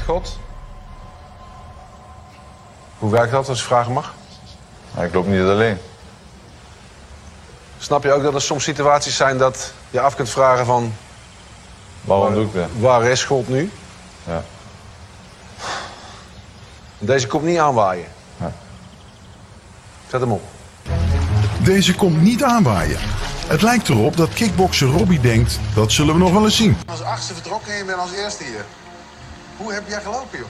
met God? Hoe werkt dat, als ik vragen mag? Maar ik loop niet alleen. Snap je ook dat er soms situaties zijn dat je af kunt vragen van... Waarom doe ik dat? Waar is God nu? Ja. Deze komt niet aanwaaien. Ja. Zet hem op. Deze komt niet aanwaaien. Het lijkt erop dat kickbokser Robbie denkt, dat zullen we nog wel eens zien. Als achtste vertrokken en je bent als eerste hier. Hoe heb jij gelopen, joh?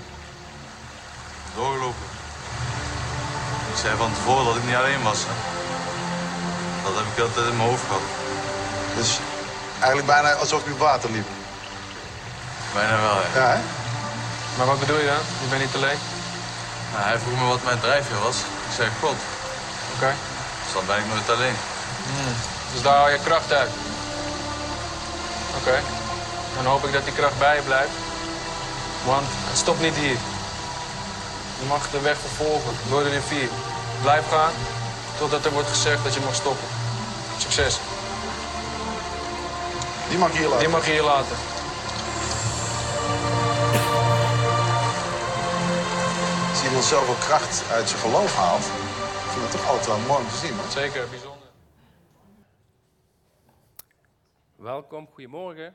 Doorgelopen. Ik zei van tevoren dat ik niet alleen was. Hè. Dat heb ik altijd in mijn hoofd gehad. Dus eigenlijk bijna alsof je op water liep. Bijna wel, ja. Ja, hè? Maar wat bedoel je dan? Je bent niet alleen? Nou, hij vroeg me wat mijn drijfveer was. Ik zei God. Oké. Dus dan ben ik nooit alleen. Dus daar haal je kracht uit. Oké. Dan hoop ik dat die kracht bij je blijft. Want het stopt niet hier. Je mag de weg vervolgen door de rivier. Blijf gaan totdat er wordt gezegd dat je mag stoppen. Succes. Die mag je hier laten. Die mag je hier laten. Als iemand zoveel kracht uit zijn geloof haalt, vind ik het toch altijd wel mooi om te zien. man. Zeker, bijzonder. Welkom, goedemorgen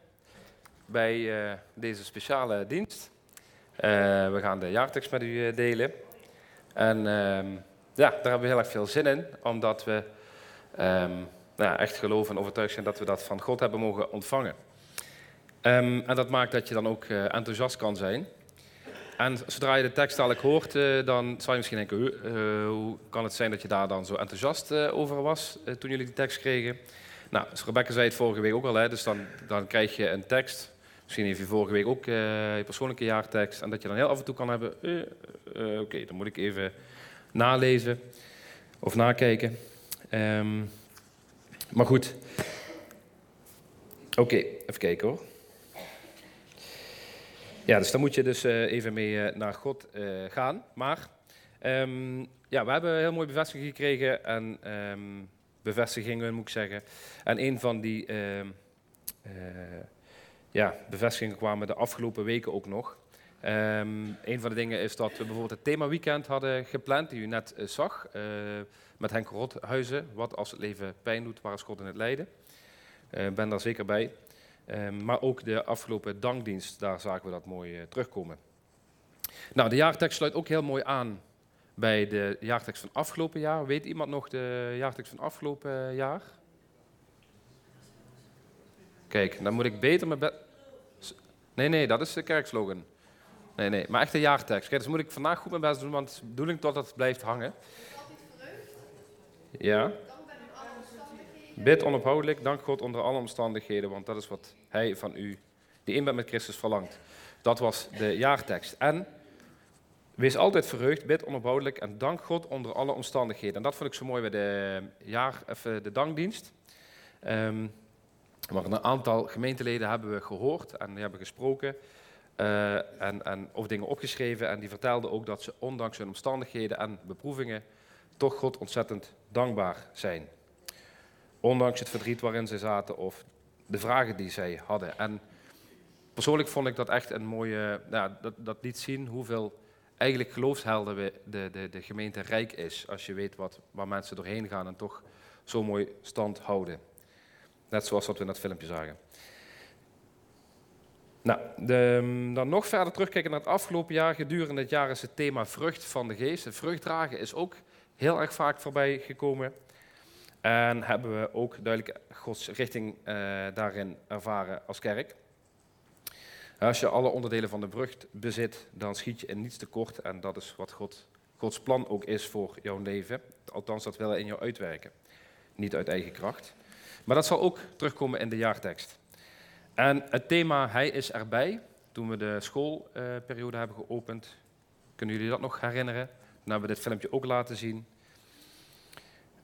bij eh, deze speciale dienst. Eh, we gaan de jaartekst met u eh, delen. En ehm, ja, daar hebben we heel erg veel zin in, omdat we ehm, nou echt geloven en overtuigd zijn dat we dat van God hebben mogen ontvangen. Ehm, en dat maakt dat je dan ook eh, enthousiast kan zijn. En zodra je de tekst dadelijk hoort, dan zou je misschien denken, "Huh, eh, hoe kan het zijn dat je daar dan zo enthousiast over was toen jullie die tekst kregen? Nou, Rebecca zei het vorige week ook al, hè, dus dan, dan krijg je een tekst. Misschien heeft je vorige week ook eh, je persoonlijke jaartekst. En dat je dan heel af en toe kan hebben, eh, eh, oké, dan moet ik even nalezen of nakijken. Ehm, maar goed. Oké, even kijken hoor. Ja, dus dan moet je dus even mee naar God gaan. Maar ehm, ja, we hebben een heel mooie bevestiging gekregen. En ehm, bevestigingen moet ik zeggen. En een van die ja, bevestigingen kwamen de afgelopen weken ook nog. Ehm een van de dingen is dat we bijvoorbeeld het themaweekend hadden gepland, die u net eh, zag, eh, met Henk Rothuizen. Wat als het leven pijn doet, waar is God in het lijden? Ik ben daar zeker bij. Ehm, maar ook de afgelopen dankdienst, daar zagen we dat mooi eh, terugkomen. Nou, de jaartekst sluit ook heel mooi aan bij de jaartekst van afgelopen jaar. Weet iemand nog de jaartekst van afgelopen jaar? Kijk, dan moet ik beter mijn... Nee, nee, dat is de kerkslogan. Nee, nee, maar echt de jaartekst. Kijk, dus moet ik vandaag goed mijn best doen, want de bedoeling tot het blijft hangen. Ja. Bid onophoudelijk, dank God onder alle omstandigheden, want dat is wat Hij van u, die in bent met Christus, verlangt. Dat was de jaartekst. En wees altijd verheugd, bid onophoudelijk en dank God onder alle omstandigheden. En dat vond ik zo mooi bij de, jaar, even de dankdienst. Ehm, maar een aantal gemeenteleden hebben we gehoord en die hebben gesproken eh, en, en, of dingen opgeschreven. En die vertelden ook dat ze ondanks hun omstandigheden en beproevingen toch God ontzettend dankbaar zijn. Ondanks het verdriet waarin ze zaten of de vragen die zij hadden. En persoonlijk vond ik dat echt een mooie, dat, dat liet zien hoeveel eigenlijk geloofshelden we de, de, de gemeente rijk is. Als je weet wat, waar mensen doorheen gaan en toch zo mooi stand houden. Net zoals wat we in dat filmpje zagen. Nou, de, dan nog verder terugkijken naar het afgelopen jaar. Gedurende het jaar is het thema vrucht van de geest. Het vruchtdragen is ook heel erg vaak voorbij gekomen. En hebben we ook duidelijk Gods richting eh, daarin ervaren als kerk. Als je alle onderdelen van de vrucht bezit, dan schiet je in niets tekort. En dat is wat God, Gods plan ook is voor jouw leven. Althans, dat wil hij in jou uitwerken. Niet uit eigen kracht. Maar dat zal ook terugkomen in de jaartekst. En het thema Hij is erbij, toen we de schoolperiode hebben geopend, kunnen jullie dat nog herinneren? Dan hebben we dit filmpje ook laten zien.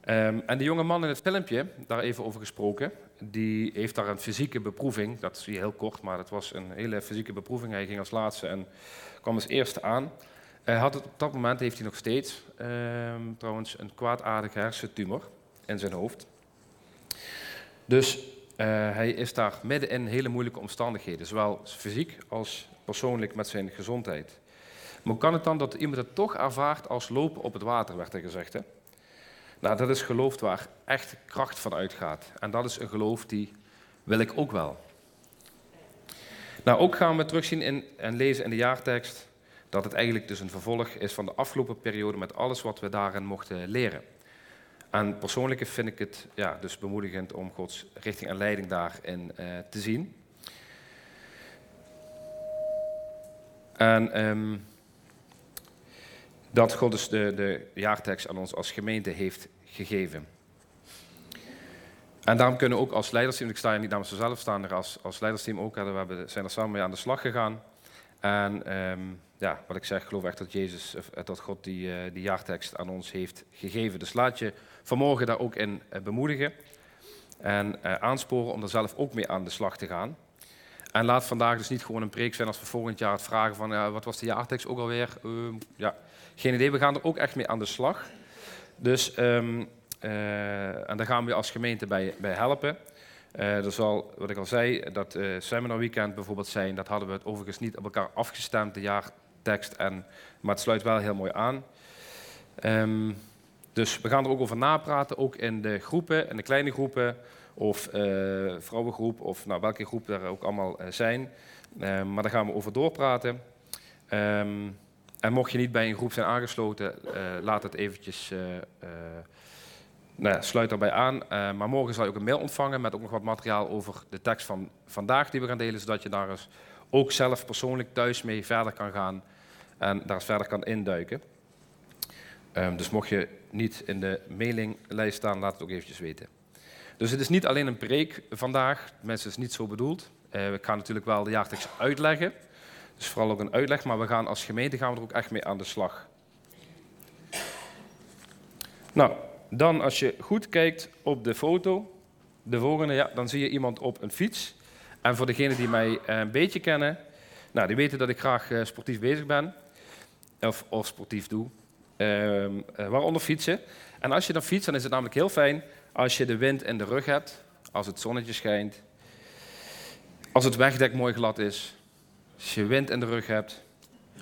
Ehm, en de jonge man in het filmpje, daar even over gesproken, die heeft daar een fysieke beproeving. Dat zie je heel kort, maar dat was een hele fysieke beproeving. Hij ging als laatste en kwam als eerste aan. Hij had het, op dat moment heeft hij nog steeds ehm, trouwens een kwaadaardige hersentumor in zijn hoofd. Dus eh, hij is daar midden in hele moeilijke omstandigheden, zowel fysiek als persoonlijk met zijn gezondheid. Maar hoe kan het dan dat iemand het toch ervaart als lopen op het water, werd er gezegd. Hè? Nou, dat is geloof waar echt kracht van uitgaat. En dat is een geloof die wil ik ook wel. Nou, ook gaan we terugzien en lezen in de jaartekst dat het eigenlijk dus een vervolg is van de afgelopen periode met alles wat we daarin mochten leren. En persoonlijk vind ik het ja, dus bemoedigend om Gods richting en leiding daarin uh, te zien. En um, dat God dus de, de jaartekst aan ons als gemeente heeft gegeven. En daarom kunnen we ook als leidersteam, ik sta hier niet namens mezelf, staan er als, als leidersteam ook, we hebben, zijn er samen mee aan de slag gegaan. En um, ja, wat ik zeg, geloof echt dat Jezus, dat God die, uh, die jaartekst aan ons heeft gegeven. Dus laat je vanmorgen daar ook in uh, bemoedigen en uh, aansporen om er zelf ook mee aan de slag te gaan. En laat vandaag dus niet gewoon een preek zijn als we volgend jaar het vragen van wat was de jaartekst ook alweer. Ehm, ja, geen idee, we gaan er ook echt mee aan de slag. Dus, um, en daar gaan we als gemeente bij, bij helpen. Uh, er zal, wat ik al zei, dat uh, seminar weekend bijvoorbeeld zijn. Dat hadden we het overigens niet op elkaar afgestemd, de jaartekst. En, maar het sluit wel heel mooi aan. Um, dus we gaan er ook over napraten, ook in de groepen, in de kleine groepen. Of uh, vrouwengroep, of nou, welke groep er ook allemaal zijn. Um, maar daar gaan we over doorpraten. Um, en mocht je niet bij een groep zijn aangesloten, laat het eventjes nou sluit daarbij aan. Uh, maar morgen zal je ook een mail ontvangen met ook nog wat materiaal over de tekst van vandaag die we gaan delen, zodat je daar eens ook zelf persoonlijk thuis mee verder kan gaan en daar eens verder kan induiken. Um, dus mocht je niet in de mailinglijst staan, laat het ook eventjes weten. Dus het is niet alleen een preek vandaag, mensen is niet zo bedoeld. Uh, we gaan natuurlijk wel de jaartekst uitleggen, dus vooral ook een uitleg, maar we gaan als gemeente gaan we er ook echt mee aan de slag. Nou, dan als je goed kijkt op de foto, de volgende, ja, dan zie je iemand op een fiets. En voor degenen die mij eh, een beetje kennen, nou, die weten dat ik graag eh, sportief bezig ben. Of, of sportief doe. Uh, waaronder fietsen. En als je dan fietst, dan is het namelijk heel fijn als je de wind in de rug hebt. Als het zonnetje schijnt. Als het wegdek mooi glad is. Als je wind in de rug hebt.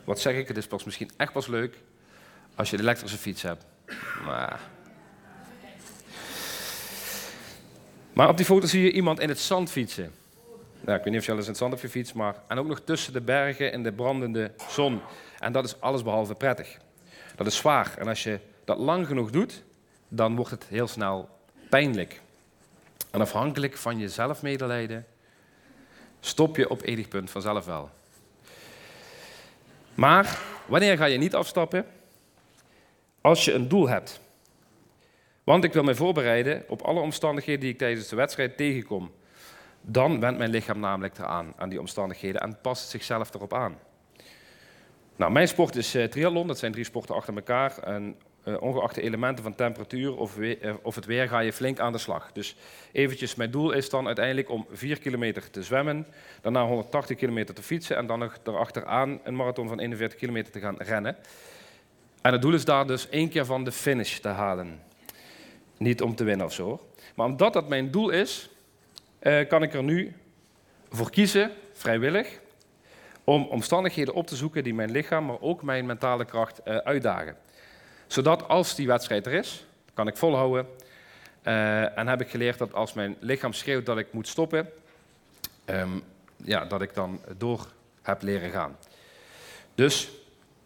Wat zeg ik, het is pas misschien echt pas leuk als je de elektrische fiets hebt. Maar op die foto zie je iemand in het zand fietsen. Nou, ik weet niet of je al eens in het zand hebt gefietst, maar... En ook nog tussen de bergen in de brandende zon. En dat is allesbehalve prettig. Dat is zwaar. En als je dat lang genoeg doet, dan wordt het heel snel pijnlijk. En afhankelijk van je zelfmedelijden stop je op enig punt vanzelf wel. Maar wanneer ga je niet afstappen? Als je een doel hebt. Want ik wil mij voorbereiden op alle omstandigheden die ik tijdens de wedstrijd tegenkom. Dan wendt mijn lichaam namelijk eraan, aan die omstandigheden, en past zichzelf erop aan. Nou, mijn sport is uh, triathlon, dat zijn drie sporten achter elkaar. En uh, ongeacht de elementen van temperatuur of, uh, of, het weer ga je flink aan de slag. Dus eventjes, mijn doel is dan uiteindelijk om 4 kilometer te zwemmen, daarna 180 kilometer te fietsen en dan nog erachteraan een marathon van 41 kilometer te gaan rennen. En het doel is daar dus één keer van de finish te halen. Niet om te winnen of zo. Maar omdat dat mijn doel is, eh, kan ik er nu voor kiezen, vrijwillig, om omstandigheden op te zoeken die mijn lichaam, maar ook mijn mentale kracht uh, uitdagen. Zodat als die wedstrijd er is, kan ik volhouden. Uh, en heb ik geleerd dat als mijn lichaam schreeuwt dat ik moet stoppen, um, ja, dat ik dan door heb leren gaan. Dus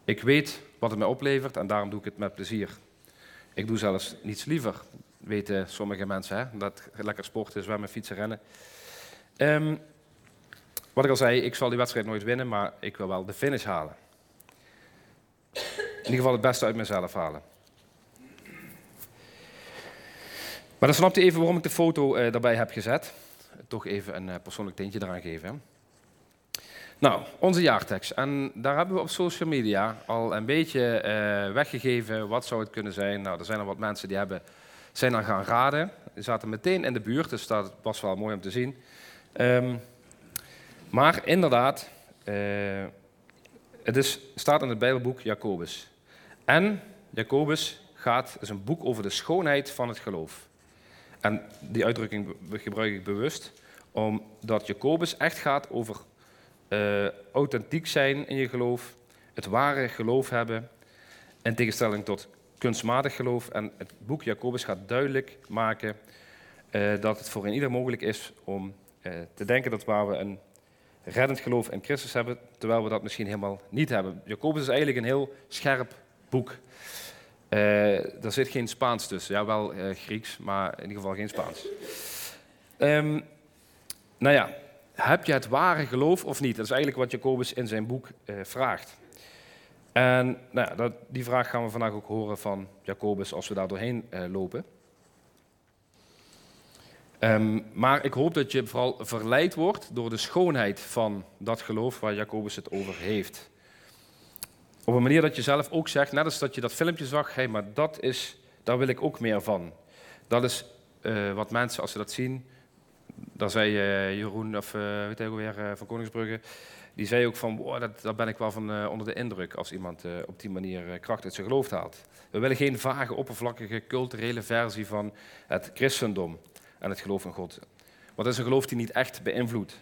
ik weet wat het mij oplevert en daarom doe ik het met plezier. Ik doe zelfs niets liever, weten sommige mensen. Hè? Dat lekker sporten, zwemmen, fietsen, rennen. Um, wat ik al zei, ik zal die wedstrijd nooit winnen, maar ik wil wel de finish halen. In ieder geval het beste uit mezelf halen. Maar dan snapt u even waarom ik de foto uh, daarbij heb gezet. Toch even een uh, persoonlijk tintje eraan geven. Nou, onze jaartekst. En daar hebben we op social media al een beetje uh, weggegeven. Wat zou het kunnen zijn? Nou, er zijn er wat mensen die hebben, zijn dan gaan raden. Die zaten meteen in de buurt, dus dat was wel mooi om te zien. Um, maar inderdaad, uh, het is, staat in het Bijbelboek Jacobus. En Jacobus gaat, is een boek over de schoonheid van het geloof. En die uitdrukking gebruik ik bewust, omdat Jacobus echt gaat over eh, authentiek zijn in je geloof, het ware geloof hebben, in tegenstelling tot kunstmatig geloof. En het boek Jacobus gaat duidelijk maken eh, dat het voor ieder mogelijk is om eh, te denken dat waar we een reddend geloof in Christus hebben, terwijl we dat misschien helemaal niet hebben. Jacobus is eigenlijk een heel scherp boek. Uh, er zit geen Spaans tussen. Ja, wel uh, Grieks, maar in ieder geval geen Spaans. Um, nou ja, heb je het ware geloof of niet? Dat is eigenlijk wat Jacobus in zijn boek uh, vraagt. En nou dat, die vraag gaan we vandaag ook horen van Jacobus als we daar doorheen lopen. Um, maar ik hoop dat je vooral verleid wordt door de schoonheid van dat geloof waar Jacobus het over heeft. Op een manier dat je zelf ook zegt, net als dat je dat filmpje zag, hey, maar dat is, daar wil ik ook meer van. Dat is uh, wat mensen, als ze dat zien, daar zei uh, Jeroen, of uh, weet je ook weer, van Koningsbrugge, die zei ook van, wow, dat, daar ben ik wel van onder de indruk als iemand op die manier kracht uit zijn geloof haalt. We willen geen vage, oppervlakkige, culturele versie van het christendom en het geloof in God. Want is een geloof die niet echt beïnvloedt.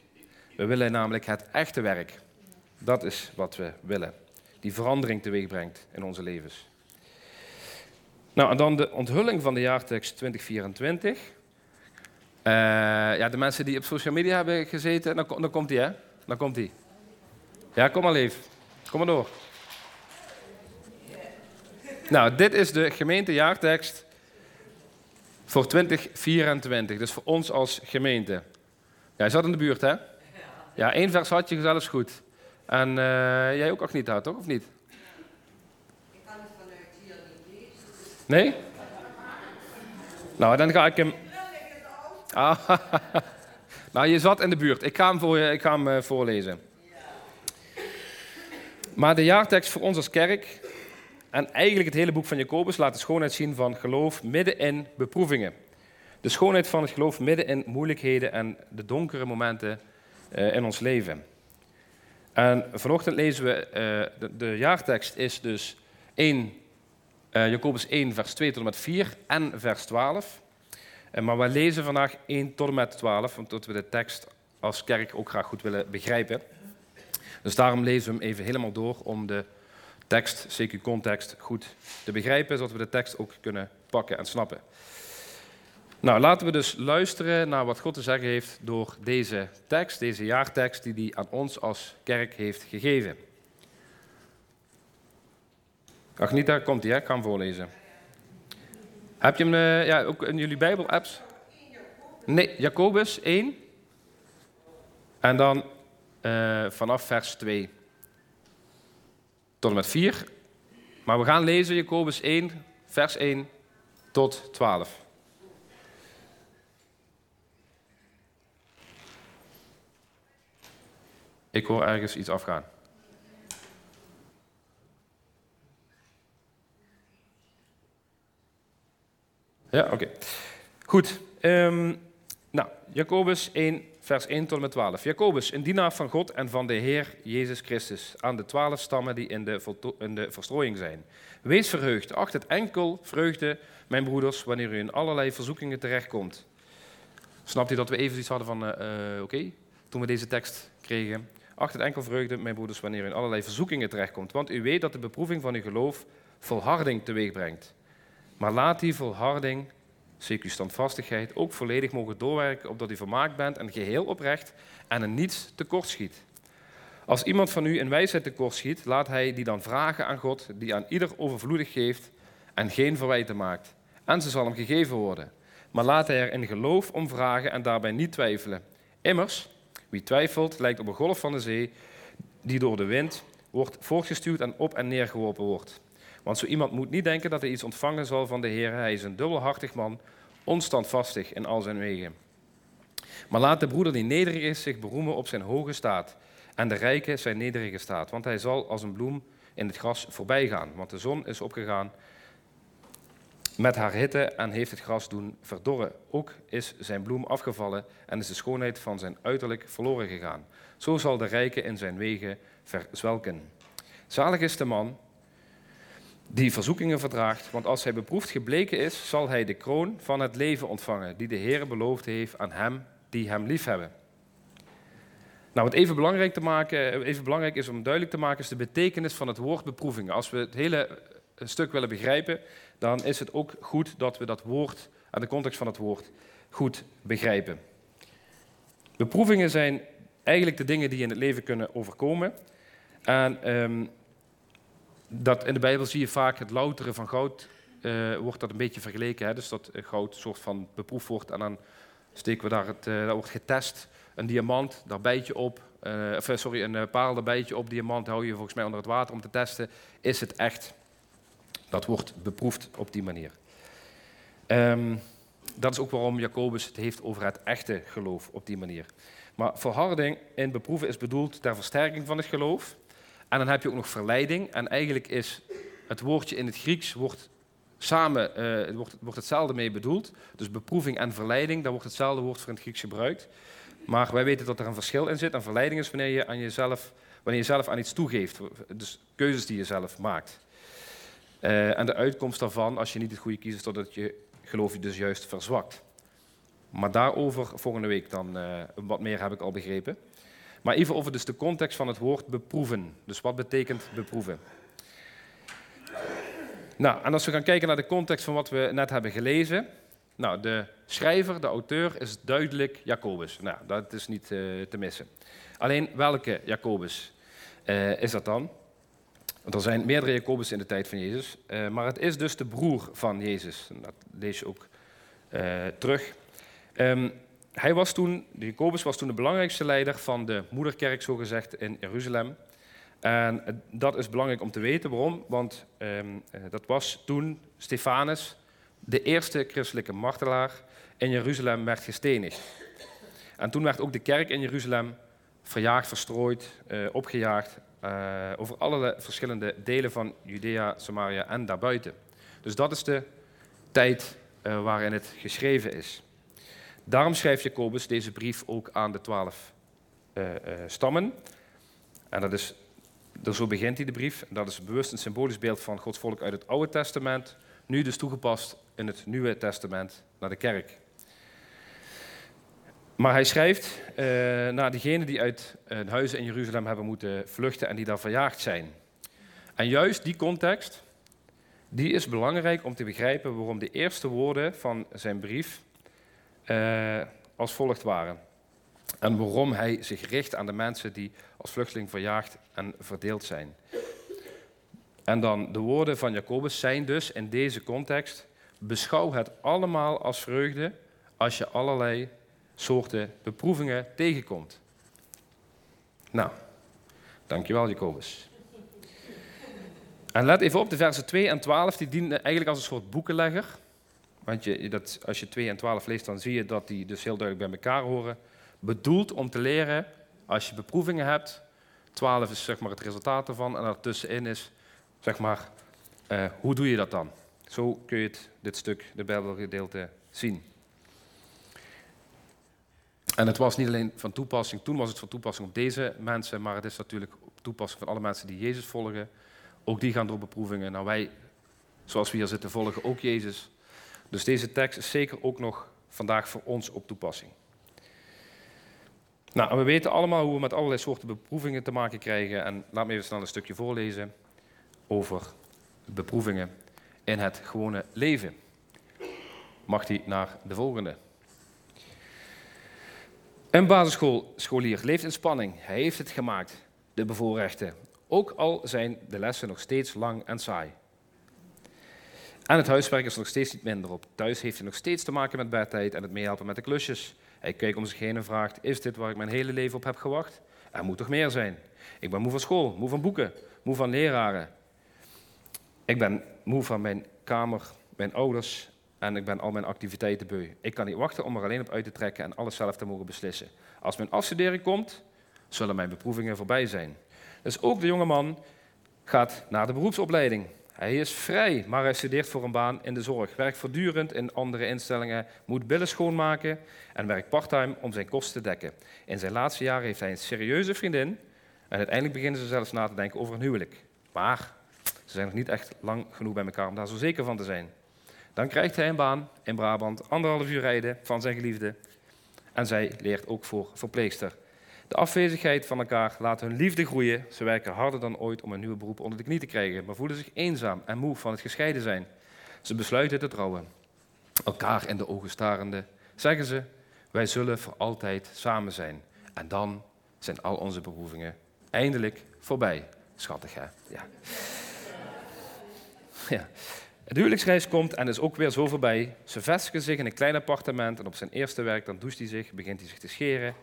We willen namelijk het echte werk. Dat is wat we willen. Die verandering teweeg brengt in onze levens. Nou, en dan de onthulling van de jaartekst 2024. Uh, ja, de mensen die op social media hebben gezeten, dan, dan komt die, hè? Dan komt die. Ja, kom maar lief. Kom maar door. Nou, dit is de gemeentejaartekst voor 2024. Dus voor ons als gemeente. Jij zat in de buurt, hè? Ja, één vers had je zelfs goed. En uh, jij ook Agnita, toch? Of niet? Ik kan het vanuit hier niet lezen. Nee? Nou, dan ga ik hem... Ah, nou, je zat in de buurt. Ik ga hem, voor je, ik ga hem uh, voorlezen. Maar de jaartekst voor ons als kerk en eigenlijk het hele boek van Jacobus laat de schoonheid zien van geloof midden in beproevingen. De schoonheid van het geloof midden in moeilijkheden en de donkere momenten uh, in ons leven. En vanochtend lezen we, uh, de, jaartekst is dus 1, uh, Jacobus 1, vers 2 tot en met 4 en vers 12. maar we lezen vandaag 1 tot en met 12, omdat we de tekst als kerk ook graag goed willen begrijpen. Dus daarom lezen we hem even helemaal door om de tekst, CQ-context, goed te begrijpen, zodat we de tekst ook kunnen pakken en snappen. Nou, laten we dus luisteren naar wat God te zeggen heeft door deze tekst, deze jaartekst die hij aan ons als kerk heeft gegeven. Agnita, komt hij, hè? Ik kan voorlezen. Heb je hem uh, ja, ook in jullie Bijbel-apps? Nee, Jacobus 1. En dan uh, vanaf vers 2 tot en met 4. Maar we gaan lezen Jacobus 1, vers 1 tot 12. Ik hoor ergens iets afgaan. Ja, oké. Goed. Um, nou, Jacobus 1, vers 1 tot en met 12. Jacobus, een dienaar van God en van de Heer Jezus Christus, aan de twaalf stammen die in de, in de verstrooiing zijn. Wees verheugd, acht het enkel vreugde, mijn broeders, wanneer u in allerlei verzoekingen terechtkomt. Snapt u dat we even iets hadden van, uh, oké, okay, toen we deze tekst kregen? Acht het enkel vreugde, mijn broeders, wanneer u in allerlei verzoekingen terechtkomt. Want u weet dat de beproeving van uw geloof volharding teweeg brengt. Maar laat die volharding standvastigheid, ook volledig mogen doorwerken opdat u vermaakt bent en geheel oprecht en een niets tekort schiet. Als iemand van u in wijsheid tekort schiet, laat hij die dan vragen aan God, die aan ieder overvloedig geeft en geen verwijten maakt. En ze zal hem gegeven worden. Maar laat hij er in geloof om vragen en daarbij niet twijfelen. Immers, wie twijfelt, lijkt op een golf van de zee die door de wind wordt voortgestuurd en op en neer geworpen wordt. Want zo iemand moet niet denken dat hij iets ontvangen zal van de Heer. Hij is een dubbelhartig man, onstandvastig in al zijn wegen. Maar laat de broeder die nederig is zich beroemen op zijn hoge staat. En de rijke zijn nederige staat. Want hij zal als een bloem in het gras voorbij gaan. Want de zon is opgegaan met haar hitte en heeft het gras doen verdorren. Ook is zijn bloem afgevallen en is de schoonheid van zijn uiterlijk verloren gegaan. Zo zal de rijke in zijn wegen verzwelken. Zalig is de man die verzoekingen verdraagt, want als hij beproefd gebleken is, zal hij de kroon van het leven ontvangen, die de Heer beloofd heeft aan hem die hem liefhebben. Nou, wat even belangrijk, te maken, even belangrijk is om duidelijk te maken, is de betekenis van het woord beproevingen. Als we het hele eh, stuk willen begrijpen, dan is het ook goed dat we dat woord en de context van het woord goed begrijpen. Beproevingen zijn eigenlijk de dingen die in het leven kunnen overkomen. En ehm, dat in de Bijbel zie je vaak het louteren van goud, eh, wordt dat een beetje vergeleken. Hè? Dus dat eh, goud soort van beproefd wordt en dan steken we daar het, uh, dat wordt getest. Een diamant, daar bijt op, of sorry, een paal, daar op. Diamant hou je volgens mij onder het water om te testen, is het echt? Dat wordt beproefd op die manier. Um, dat is ook waarom Jacobus het heeft over het echte geloof op die manier. Maar volharding in beproeven is bedoeld ter versterking van het geloof. En dan heb je ook nog verleiding. En eigenlijk is het woordje in het Grieks wordt samen uh, wordt, wordt hetzelfde mee bedoeld. Dus beproeving en verleiding, daar wordt hetzelfde woord voor in het Grieks gebruikt. Maar wij weten dat er een verschil in zit. En verleiding is wanneer je, aan jezelf, wanneer je zelf aan iets toegeeft. Dus keuzes die je zelf maakt. Uh, en de uitkomst daarvan, als je niet het goede kiest, is dat je geloof je dus juist verzwakt. Maar daarover volgende week dan uh, wat meer heb ik al begrepen. Maar even over dus de context van het woord beproeven. Dus wat betekent beproeven? Nou, en als we gaan kijken naar de context van wat we net hebben gelezen. Nou, de schrijver, de auteur, is duidelijk Jacobus. Nou, dat is niet uh, te missen. Alleen welke Jacobus uh, is dat dan? Want er zijn meerdere Jacobus in de tijd van Jezus. Uh, maar het is dus de broer van Jezus. Dat lees je ook terug. Um, hij was toen, Jacobus was toen de belangrijkste leider van de moederkerk, zogezegd, in Jeruzalem. En dat is belangrijk om te weten. Waarom? Want um, uh, dat was toen Stefanus, de eerste christelijke martelaar in Jeruzalem, werd gestenigd. En toen werd ook de kerk in Jeruzalem verjaagd, verstrooid, opgejaagd uh, over allerlei verschillende delen van Judea, Samaria en daarbuiten. Dus dat is de tijd waarin het geschreven is. Daarom schrijft Jacobus deze brief ook aan de twaalf uh, stammen. En dat is, zo begint hij de brief. Dat is bewust een symbolisch beeld van Gods volk uit het Oude Testament, nu dus toegepast in het Nieuwe Testament naar de kerk. Maar hij schrijft uh, naar diegenen die uit uh, huizen in Jeruzalem hebben moeten vluchten en die daar verjaagd zijn. En juist die context, die is belangrijk om te begrijpen waarom de eerste woorden van zijn brief uh, als volgt waren. En waarom hij zich richt aan de mensen die als vluchteling verjaagd en verdeeld zijn. En dan de woorden van Jacobus zijn dus in deze context: beschouw het allemaal als vreugde als je allerlei soorten beproevingen tegenkomt. Nou, dankjewel Jacobus. En let even op, de versen 2 en 12 die dienen eigenlijk als een soort boekenlegger. Want je, dat, als je 2 en 12 leest, dan zie je dat die dus heel duidelijk bij elkaar horen. Bedoeld om te leren, als je beproevingen hebt, 12 is zeg maar het resultaat ervan, en daartussenin is, zeg maar, uh, hoe doe je dat dan? Zo kun je het, dit stuk, de Bijbelgedeelte, zien. En het was niet alleen van toepassing, toen was het van toepassing op deze mensen, maar het is natuurlijk toepassing van alle mensen die Jezus volgen. Ook die gaan door beproevingen. Nou, wij, zoals we hier zitten, volgen ook Jezus. Dus deze tekst is zeker ook nog vandaag voor ons op toepassing. Nou, we weten allemaal hoe we met allerlei soorten beproevingen te maken krijgen. En laat me even snel een stukje voorlezen over beproevingen in het gewone leven. Mag die naar de volgende? Een basisschoolscholier leeft in spanning. Hij heeft het gemaakt, de bevoorrechten. Ook al zijn de lessen nog steeds lang en saai. En het huiswerk is er nog steeds niet minder op. Thuis heeft hij nog steeds te maken met bedtijd en het meehelpen met de klusjes. Hij kijkt om zich heen en vraagt: Is dit waar ik mijn hele leven op heb gewacht? Er moet toch meer zijn? Ik ben moe van school, moe van boeken, moe van leraren. Ik ben moe van mijn kamer, mijn ouders en ik ben al mijn activiteiten beu. Ik kan niet wachten om er alleen op uit te trekken en alles zelf te mogen beslissen. Als mijn afstuderen komt, zullen mijn beproevingen voorbij zijn. Dus ook de jonge man gaat naar de beroepsopleiding. Hij is vrij, maar hij studeert voor een baan in de zorg, werkt voortdurend in andere instellingen, moet billen schoonmaken en werkt parttime om zijn kosten te dekken. In zijn laatste jaren heeft hij een serieuze vriendin en uiteindelijk beginnen ze zelfs na te denken over een huwelijk. Maar ze zijn nog niet echt lang genoeg bij elkaar om daar zo zeker van te zijn. Dan krijgt hij een baan in Brabant, anderhalf uur rijden van zijn geliefde. En zij leert ook voor verpleegster. De afwezigheid van elkaar laat hun liefde groeien. Ze werken harder dan ooit om een nieuwe beroep onder de knie te krijgen, maar voelen zich eenzaam en moe van het gescheiden zijn. Ze besluiten te trouwen. Elkaar in de ogen starende zeggen ze: Wij zullen voor altijd samen zijn. En dan zijn al onze beproevingen eindelijk voorbij. Schattig, hè? Ja. ja. Het huwelijksreis komt en is ook weer zo voorbij. Ze vestigen zich in een klein appartement en op zijn eerste werk dan doucht hij zich, begint hij zich te scheren.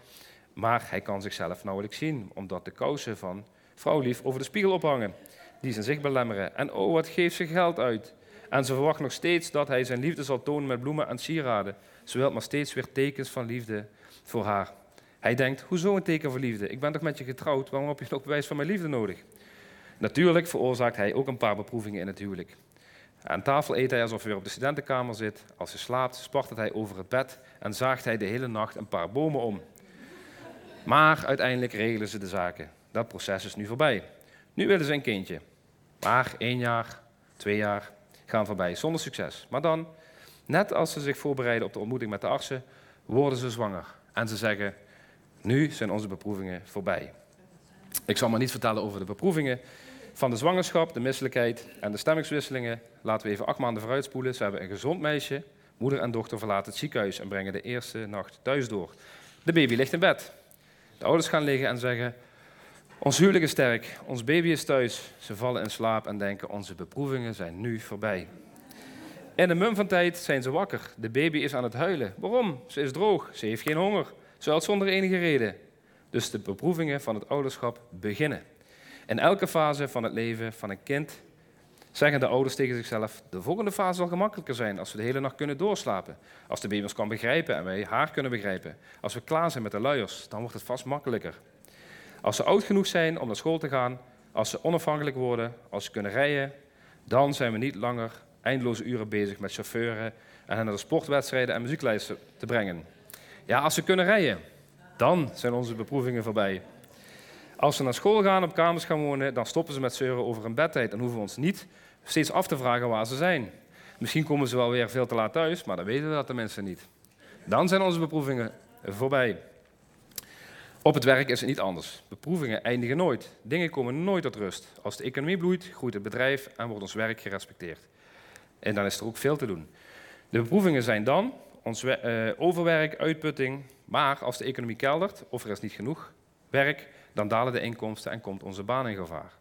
Maar hij kan zichzelf nauwelijks zien, omdat de kousen van vrouwlief over de spiegel ophangen. Die zijn zicht belemmeren. En oh, wat geeft ze geld uit. En ze verwacht nog steeds dat hij zijn liefde zal tonen met bloemen en sieraden. Ze wil maar steeds weer tekens van liefde voor haar. Hij denkt, hoezo een teken van liefde? Ik ben toch met je getrouwd, waarom heb je nog bewijs van mijn liefde nodig? Natuurlijk veroorzaakt hij ook een paar beproevingen in het huwelijk. Aan tafel eet hij alsof hij weer op de studentenkamer zit. Als hij slaapt, spartelt hij over het bed en zaagt hij de hele nacht een paar bomen om. Maar uiteindelijk regelen ze de zaken. Dat proces is nu voorbij. Nu willen ze een kindje. Maar één jaar, twee jaar gaan voorbij zonder succes. Maar dan, net als ze zich voorbereiden op de ontmoeting met de artsen, worden ze zwanger. En ze zeggen, nu zijn onze beproevingen voorbij. Ik zal maar niet vertellen over de beproevingen van de zwangerschap, de misselijkheid en de stemmingswisselingen. Laten we even acht maanden vooruitspoelen. Ze hebben een gezond meisje. Moeder en dochter verlaten het ziekenhuis en brengen de eerste nacht thuis door. De baby ligt in bed. De ouders gaan liggen en zeggen: Ons huwelijk is sterk, ons baby is thuis. Ze vallen in slaap en denken: Onze beproevingen zijn nu voorbij. In een mum van tijd zijn ze wakker. De baby is aan het huilen. Waarom? Ze is droog, ze heeft geen honger. Ze huilt zonder enige reden. Dus de beproevingen van het ouderschap beginnen. In elke fase van het leven van een kind zeggen de ouders tegen zichzelf: de volgende fase zal gemakkelijker zijn als we de hele nacht kunnen doorslapen. Als de baby ons kan begrijpen en wij haar kunnen begrijpen. Als we klaar zijn met de luiers, dan wordt het vast makkelijker. Als ze oud genoeg zijn om naar school te gaan, als ze onafhankelijk worden, als ze kunnen rijden, dan zijn we niet langer eindeloze uren bezig met chauffeuren en hen naar de sportwedstrijden en muzieklijsten te brengen. Ja, als ze kunnen rijden, dan zijn onze beproevingen voorbij. Als ze naar school gaan, op kamers gaan wonen, dan stoppen ze met zeuren over een bedtijd en hoeven we ons niet steeds af te vragen waar ze zijn. Misschien komen ze wel weer veel te laat thuis, maar dan weten we dat de mensen niet. Dan zijn onze beproevingen voorbij. Op het werk is het niet anders. Beproevingen eindigen nooit. Dingen komen nooit tot rust. Als de economie bloeit, groeit het bedrijf en wordt ons werk gerespecteerd. En dan is er ook veel te doen. De beproevingen zijn dan ons uh, overwerk, uitputting. Maar als de economie keldert of er is niet genoeg werk, dan dalen de inkomsten en komt onze baan in gevaar.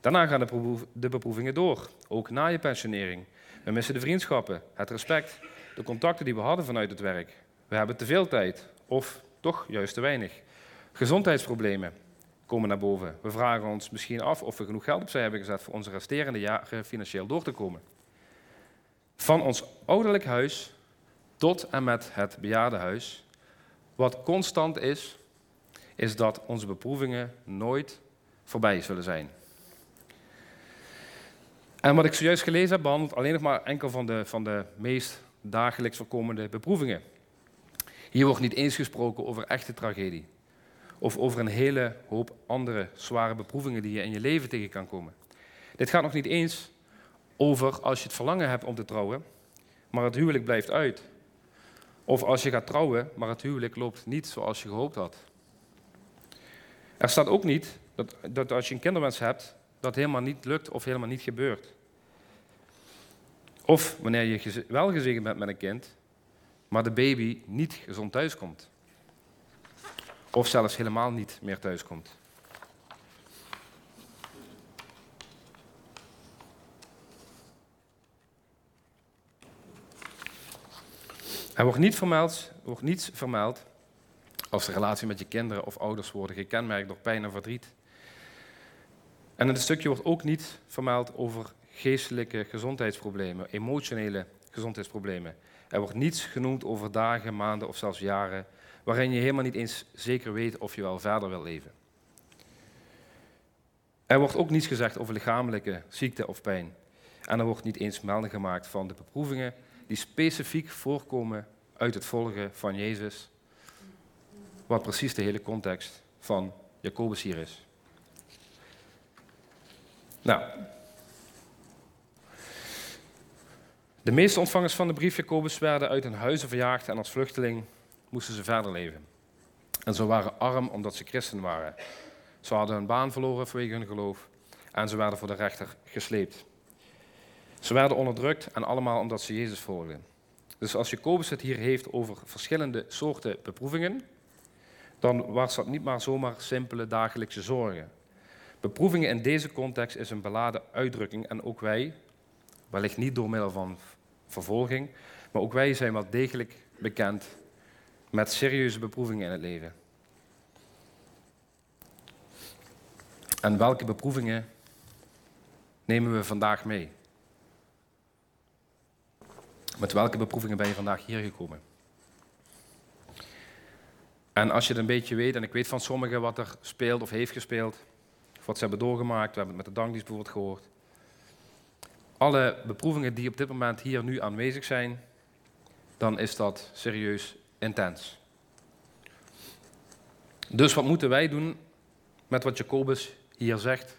Daarna gaan de beproevingen door, ook na je pensionering. We missen de vriendschappen, het respect, de contacten die we hadden vanuit het werk. We hebben te veel tijd, of toch juist te weinig. Gezondheidsproblemen komen naar boven. We vragen ons misschien af of we genoeg geld opzij hebben gezet voor onze resterende jaren financieel door te komen. Van ons ouderlijk huis tot en met het bejaardenhuis. Wat constant is, is dat onze beproevingen nooit voorbij zullen zijn. En wat ik zojuist gelezen heb, behandelt alleen nog maar enkel van de, van de meest dagelijks voorkomende beproevingen. Hier wordt niet eens gesproken over echte tragedie. Of over een hele hoop andere zware beproevingen die je in je leven tegen kan komen. Dit gaat nog niet eens over als je het verlangen hebt om te trouwen, maar het huwelijk blijft uit. Of als je gaat trouwen, maar het huwelijk loopt niet zoals je gehoopt had. Er staat ook niet dat, dat als je een kinderwens hebt, dat helemaal niet lukt of helemaal niet gebeurt. Of wanneer je wel gezegend bent met een kind, maar de baby niet gezond thuiskomt. Of zelfs helemaal niet meer thuiskomt. Er wordt, niet wordt niets vermeld als de relatie met je kinderen of ouders worden gekenmerkt door pijn en verdriet. En in het stukje wordt ook niet vermeld over geestelijke gezondheidsproblemen, emotionele gezondheidsproblemen. Er wordt niets genoemd over dagen, maanden of zelfs jaren waarin je helemaal niet eens zeker weet of je wel verder wil leven. Er wordt ook niets gezegd over lichamelijke ziekte of pijn. En er wordt niet eens melding gemaakt van de beproevingen die specifiek voorkomen uit het volgen van Jezus, wat precies de hele context van Jacobus hier is. Nou, de meeste ontvangers van de brief Jacobus werden uit hun huizen verjaagd en als vluchteling moesten ze verder leven. En ze waren arm omdat ze christen waren. Ze hadden hun baan verloren vanwege hun geloof en ze werden voor de rechter gesleept. Ze werden onderdrukt en allemaal omdat ze Jezus volgden. Dus als Jacobus het hier heeft over verschillende soorten beproevingen, dan was dat niet maar zomaar simpele dagelijkse zorgen. Beproevingen in deze context is een beladen uitdrukking en ook wij, wellicht niet door middel van vervolging, maar ook wij zijn wel degelijk bekend met serieuze beproevingen in het leven. En welke beproevingen nemen we vandaag mee? Met welke beproevingen ben je vandaag hier gekomen? En als je het een beetje weet, en ik weet van sommigen wat er speelt of heeft gespeeld, of wat ze hebben doorgemaakt, we hebben het met de dankdienst bijvoorbeeld gehoord. Alle beproevingen die op dit moment hier nu aanwezig zijn, dan is dat serieus intens. Dus wat moeten wij doen met wat Jacobus hier zegt?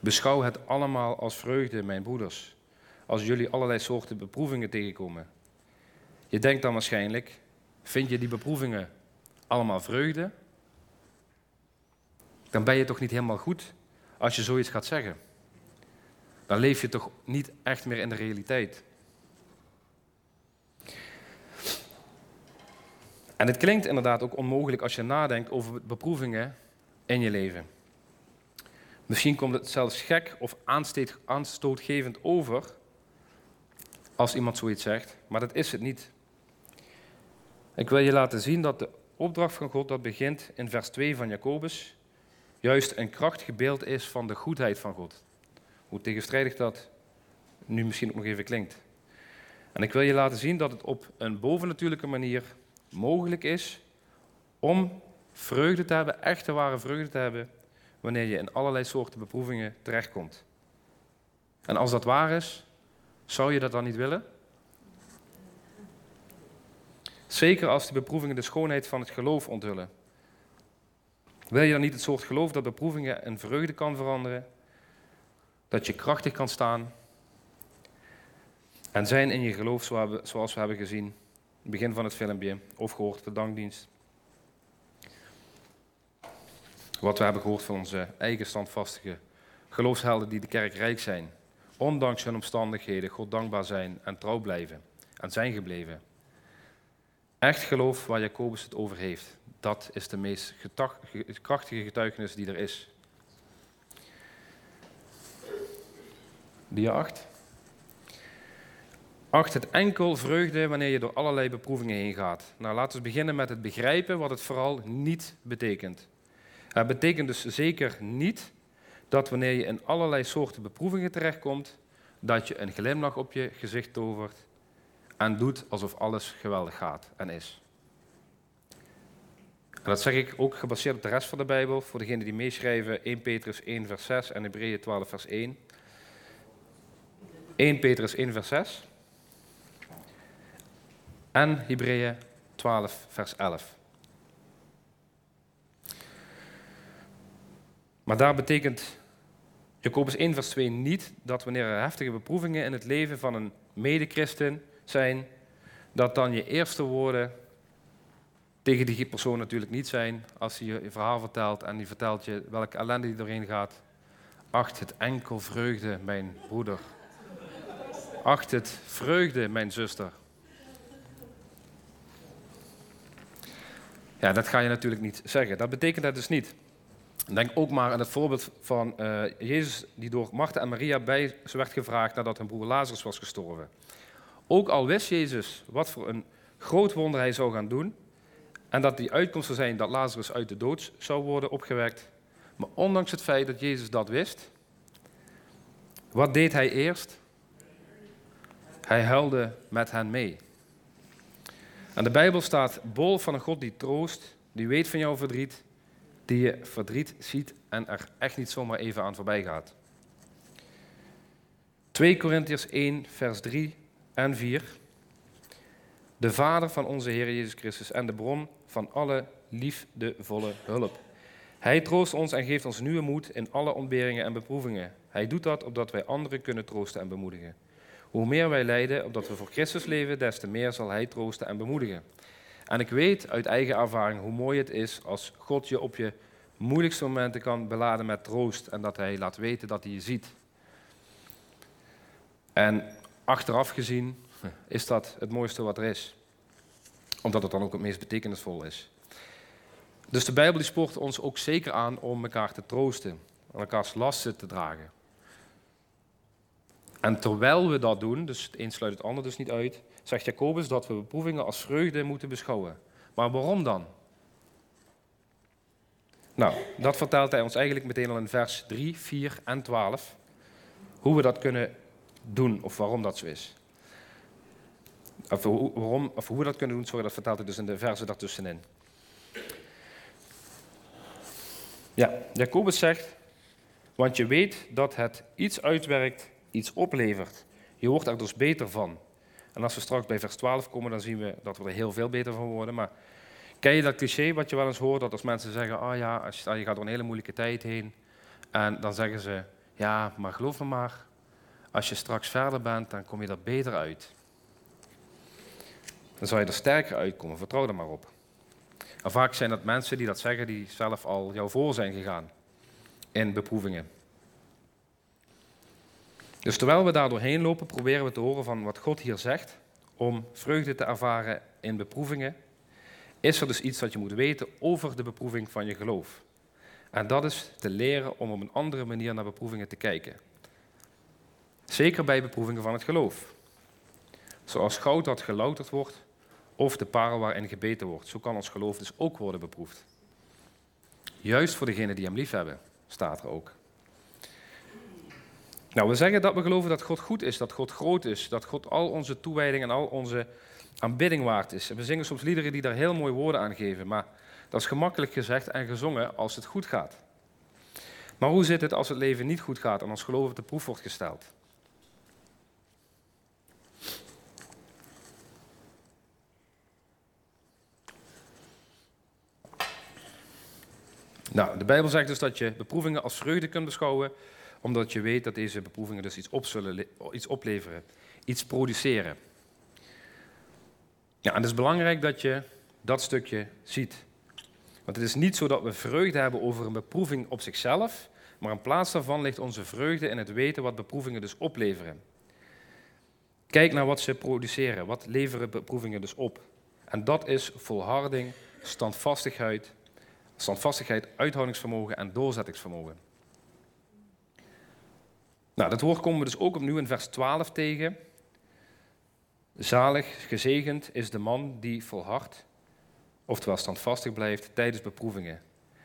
Beschouw het allemaal als vreugde, mijn broeders, als jullie allerlei soorten beproevingen tegenkomen. Je denkt dan waarschijnlijk, vind je die beproevingen allemaal vreugde? Dan ben je toch niet helemaal goed als je zoiets gaat zeggen. Dan leef je toch niet echt meer in de realiteit. En het klinkt inderdaad ook onmogelijk als je nadenkt over beproevingen in je leven. Misschien komt het zelfs gek of aanstootgevend over als iemand zoiets zegt, maar dat is het niet. Ik wil je laten zien dat de opdracht van God, dat begint in vers 2 van Jacobus, juist een krachtig beeld is van de goedheid van God. Hoe tegenstrijdig dat nu misschien ook nog even klinkt. En ik wil je laten zien dat het op een bovennatuurlijke manier mogelijk is om vreugde te hebben, echte ware vreugde te hebben, wanneer je in allerlei soorten beproevingen terechtkomt. En als dat waar is, zou je dat dan niet willen? Zeker als die beproevingen de schoonheid van het geloof onthullen. Wil je dan niet het soort geloof dat beproevingen in vreugde kan veranderen? Dat je krachtig kan staan en zijn in je geloof zoals we hebben gezien, het begin van het filmpje, of gehoord de dankdienst. Wat we hebben gehoord van onze eigen standvastige geloofshelden die de kerk rijk zijn. Ondanks hun omstandigheden God dankbaar zijn en trouw blijven. En zijn gebleven. Echt geloof waar Jacobus het over heeft. Dat is de meest krachtige getuigenis die er is. Dia 8. Acht het enkel vreugde wanneer je door allerlei beproevingen heen gaat. Nou, laten we beginnen met het begrijpen wat het vooral niet betekent. Het betekent dus zeker niet dat wanneer je in allerlei soorten beproevingen terechtkomt, dat je een glimlach op je gezicht tovert en doet alsof alles geweldig gaat en is. Dat zeg ik ook gebaseerd op de rest van de Bijbel, voor degenen die meeschrijven 1 Petrus 1 vers 6 en Hebreeën 12 vers 1. 1 Petrus 1 vers 6 en Hebreeën 12 vers 11. Maar daar betekent Jacobus 1, vers 2 niet dat wanneer er heftige beproevingen in het leven van een medechristen zijn, dat dan je eerste woorden tegen die persoon natuurlijk niet zijn als hij je verhaal vertelt en die vertelt je welke ellende die doorheen gaat. Acht het enkel vreugde, mijn broeder. Acht het vreugde, mijn zuster. Ja, dat ga je natuurlijk niet zeggen. Dat betekent dat dus niet. Denk ook maar aan het voorbeeld van uh, Jezus die door Martha en Maria bij ze werd gevraagd nadat hun broer Lazarus was gestorven. Ook al wist Jezus wat voor een groot wonder hij zou gaan doen en dat die uitkomst zou zijn dat Lazarus uit de dood zou worden opgewekt, maar ondanks het feit dat Jezus dat wist, wat deed hij eerst? Hij huilde met hen mee. En de Bijbel staat bol van een God die troost, die weet van jouw verdriet die je verdriet ziet en er echt niet zomaar even aan voorbij gaat. 2 Korintiërs 1, vers 3 en 4. De Vader van onze Heer Jezus Christus en de bron van alle liefdevolle hulp. Hij troost ons en geeft ons nieuwe moed in alle ontberingen en beproevingen. Hij doet dat opdat wij anderen kunnen troosten en bemoedigen. Hoe meer wij lijden, opdat we voor Christus leven, des te meer zal Hij troosten en bemoedigen. En ik weet uit eigen ervaring hoe mooi het is als God je op je moeilijkste momenten kan beladen met troost en dat Hij laat weten dat Hij je ziet. En achteraf gezien is dat het mooiste wat er is, omdat het dan ook het meest betekenisvol is. Dus de Bijbel die spoort ons ook zeker aan om elkaar te troosten, en elkaars lasten te dragen. En terwijl we dat doen, dus het een sluit het ander dus niet uit, zegt Jacobus dat we beproevingen als vreugde moeten beschouwen. Maar waarom dan? Nou, dat vertelt hij ons eigenlijk meteen al in vers 3, 4 en 12. Hoe we dat kunnen doen of waarom dat zo is. Of, hoe, waarom, of hoe we dat kunnen doen, sorry, dat vertelt hij dus in de versen daartussenin. Ja, Jacobus zegt, want je weet dat het iets uitwerkt, iets oplevert. Je wordt er dus beter van. En als we straks bij vers 12 komen, dan zien we dat we er heel veel beter van worden. Maar ken je dat cliché wat je wel eens hoort, dat als mensen zeggen, oh ja, je, je gaat door een hele moeilijke tijd heen. En dan zeggen ze, ja, maar geloof me maar, als je straks verder bent, dan kom je er beter uit. Dan zal je er sterker uitkomen, vertrouw er maar op. En vaak zijn dat mensen die dat zeggen, die zelf al jou voor zijn gegaan in beproevingen. Dus terwijl we daar doorheen lopen, proberen we te horen van wat God hier zegt om vreugde te ervaren in beproevingen. Is er dus iets dat je moet weten over de beproeving van je geloof? En dat is te leren om op een andere manier naar beproevingen te kijken. Zeker bij beproevingen van het geloof. Zoals goud dat gelouterd wordt, of de parel waarin gebeten wordt. Zo kan ons geloof dus ook worden beproefd. Juist voor degenen die hem lief hebben, staat er ook. Nou, we zeggen dat we geloven dat God goed is, dat God groot is, dat God al onze toewijding en al onze aanbidding waard is. En we zingen soms liederen die daar heel mooie woorden aan geven, maar dat is gemakkelijk gezegd en gezongen als het goed gaat. Maar hoe zit het als het leven niet goed gaat en ons geloof op de proef wordt gesteld? Nou, de Bijbel zegt dus dat je beproevingen als vreugde kunt beschouwen, omdat je weet dat deze beproevingen dus iets, op zullen, iets opleveren, iets produceren. Ja, en het is belangrijk dat je dat stukje ziet. Want het is niet zo dat we vreugde hebben over een beproeving op zichzelf, maar in plaats daarvan ligt onze vreugde in het weten wat beproevingen dus opleveren. Kijk naar wat ze produceren, wat leveren beproevingen dus op. En dat is volharding, standvastigheid, standvastigheid, uithoudingsvermogen en doorzettingsvermogen. Nou, dat woord komen we dus ook opnieuw in vers 12 tegen. Zalig, gezegend is de man die volhardt, oftewel standvastig blijft tijdens beproevingen.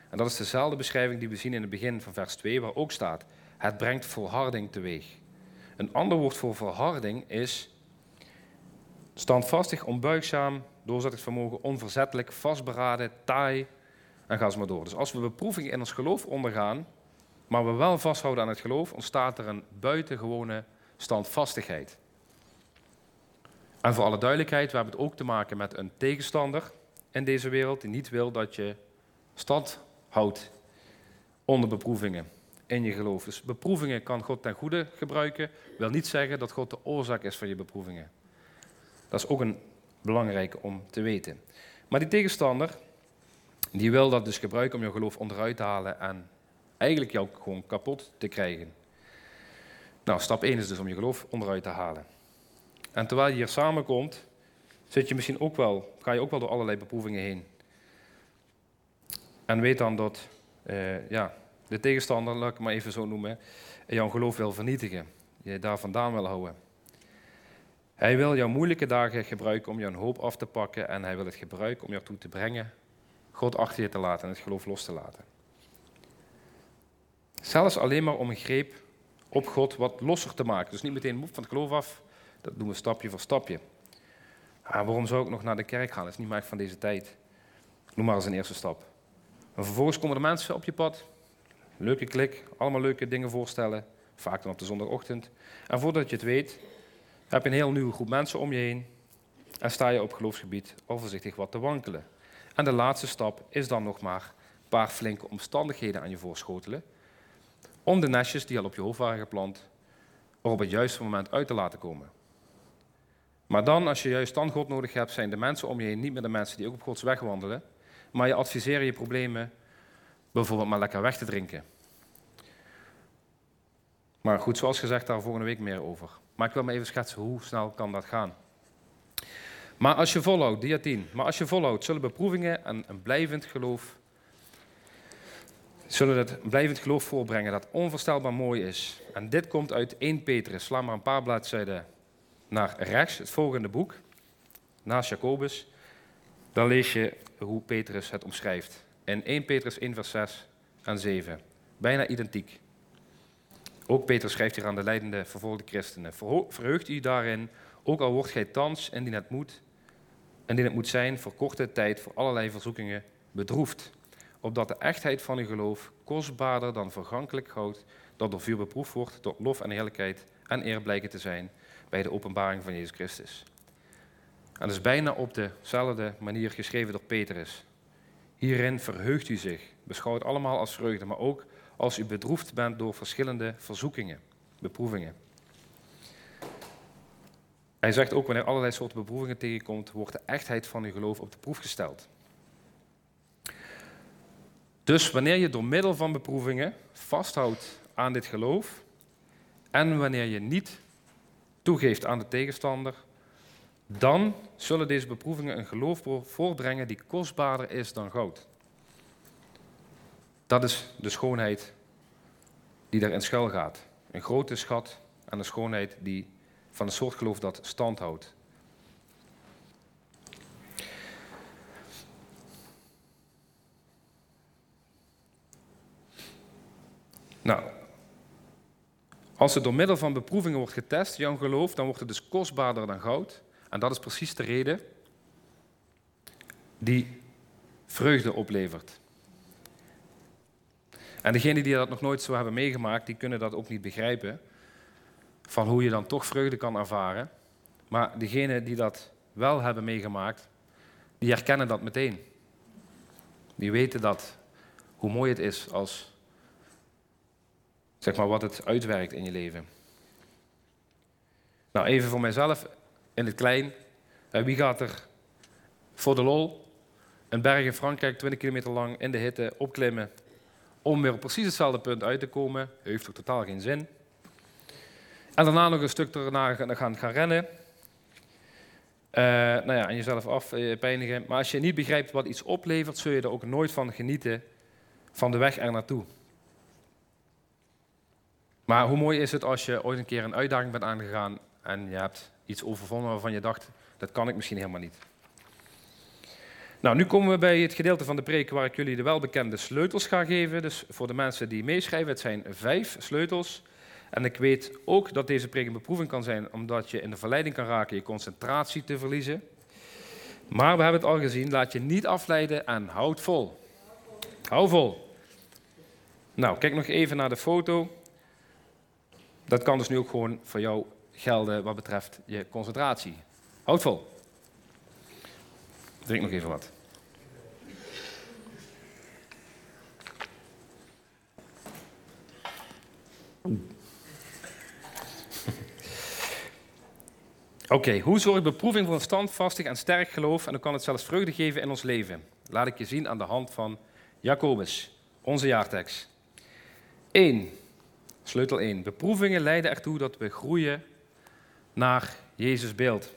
En dat is dezelfde beschrijving die we zien in het begin van vers 2, waar ook staat: het brengt volharding teweeg. Een ander woord voor volharding is standvastig, onbuigzaam, doorzettingsvermogen, onverzettelijk, vastberaden, taai, en ga ze maar door. Dus als we beproevingen in ons geloof ondergaan, maar we wel vasthouden aan het geloof, ontstaat er een buitengewone standvastigheid. En voor alle duidelijkheid, we hebben het ook te maken met een tegenstander in deze wereld die niet wil dat je stand houdt onder beproevingen in je geloof. Dus beproevingen kan God ten goede gebruiken, wil niet zeggen dat God de oorzaak is van je beproevingen. Dat is ook een belangrijke om te weten. Maar die tegenstander, die wil dat dus gebruiken om jouw geloof onderuit te halen en eigenlijk jou gewoon kapot te krijgen. Nou, stap 1 is dus om je geloof onderuit te halen. En terwijl je hier samenkomt, zit je misschien ook wel, ga je ook wel door allerlei beproevingen heen. En weet dan dat uh, ja, de tegenstander, laat ik het maar even zo noemen, jouw geloof wil vernietigen. Je daar vandaan wil houden. Hij wil jouw moeilijke dagen gebruiken om jouw hoop af te pakken en hij wil het gebruiken om jou toe te brengen God achter je te laten en het geloof los te laten. Zelfs alleen maar om een greep op God wat losser te maken. Dus niet meteen van het geloof af, dat doen we stapje voor stapje. Ah, waarom zou ik nog naar de kerk gaan? Dat is niet meer van deze tijd. Noem maar eens een eerste stap. En vervolgens komen er mensen op je pad. Leuke klik, allemaal leuke dingen voorstellen. Vaak dan op de zondagochtend. En voordat je het weet, heb je een heel nieuwe groep mensen om je heen. En sta je op geloofsgebied overzichtig wat te wankelen. En de laatste stap is dan nog maar een paar flinke omstandigheden aan je voorschotelen. Om de nestjes die al op je hoofd waren geplant, er op het juiste moment uit te laten komen. Maar dan, als je juist dan God nodig hebt, zijn de mensen om je heen niet meer de mensen die ook op Gods weg wandelen. Maar je adviseert je problemen bijvoorbeeld maar lekker weg te drinken. Maar goed, zoals gezegd, daar volgende week meer over. Maar ik wil me even schetsen hoe snel kan dat gaan. Maar als je volhoudt, dia 10, maar als je volhoudt, zullen beproevingen en een blijvend geloof, zullen het blijvend geloof voorbrengen dat onvoorstelbaar mooi is. En dit komt uit 1 Petrus. Sla maar een paar bladzijden naar rechts, het volgende boek, naast Jacobus. Dan lees je hoe Petrus het omschrijft. In 1 Petrus 1 vers 6 en 7. Bijna identiek. Ook Petrus schrijft hier aan de leidende vervolgde christenen. Verheugt u daarin, ook al wordt gij thans, indien het moet, indien het moet zijn, voor korte tijd voor allerlei verzoekingen bedroefd. Opdat de echtheid van uw geloof kostbaarder dan vergankelijk goud, dat door vuur beproefd wordt, tot lof en heerlijkheid en eer blijken te zijn bij de openbaring van Jezus Christus. En dat is bijna op dezelfde manier geschreven door Petrus. Hierin verheugt u zich. Beschouw het allemaal als vreugde, maar ook als u bedroefd bent door verschillende verzoekingen, beproevingen. Hij zegt ook wanneer allerlei soorten beproevingen tegenkomt, wordt de echtheid van uw geloof op de proef gesteld. Dus wanneer je door middel van beproevingen vasthoudt aan dit geloof en wanneer je niet toegeeft aan de tegenstander, dan zullen deze beproevingen een geloof voorbrengen die kostbaarder is dan goud. Dat is de schoonheid die daarin schuil gaat. Een grote schat aan de schoonheid die van een soort geloof dat stand houdt. Nou, als het door middel van beproevingen wordt getest, jouw geloof, dan wordt het dus kostbaarder dan goud. En dat is precies de reden die vreugde oplevert. En degenen die dat nog nooit zo hebben meegemaakt, die kunnen dat ook niet begrijpen. Van hoe je dan toch vreugde kan ervaren. Maar degenen die dat wel hebben meegemaakt, die herkennen dat meteen. Die weten dat, hoe mooi het is als, zeg maar, wat het uitwerkt in je leven. Nou, even voor mijzelf, in het klein. Eh, wie gaat er voor de lol een berg in Frankrijk 20 kilometer lang in de hitte opklimmen om weer op precies hetzelfde punt uit te komen? Heeft ook totaal geen zin. En daarna nog een stuk erna gaan, gaan rennen. Uh, nou ja, en jezelf afpijnigen. Eh, maar als je niet begrijpt wat iets oplevert, zul je er ook nooit van genieten van de weg er naartoe. Maar hoe mooi is het als je ooit een keer een uitdaging bent aangegaan en je hebt iets overwonnen waarvan je dacht, dat kan ik misschien helemaal niet. Nou, nu komen we bij het gedeelte van de preek waar ik jullie de welbekende sleutels ga geven. Dus voor de mensen die meeschrijven, het zijn vijf sleutels. En ik weet ook dat deze preek een beproeving kan zijn, omdat je in de verleiding kan raken je concentratie te verliezen. Maar we hebben het al gezien, laat je niet afleiden en houd vol. Hou vol. Nou, kijk nog even naar de foto. Dat kan dus nu ook gewoon voor jou gelden wat betreft je concentratie. Houd vol. Drink nog even wat. Oké, hoe zorgt beproeving voor een standvastig en sterk geloof en hoe kan het zelfs vreugde geven in ons leven? Laat ik je zien aan de hand van Jacobus, onze jaartekst. 1. Sleutel 1. Beproevingen leiden ertoe dat we groeien naar Jezus beeld.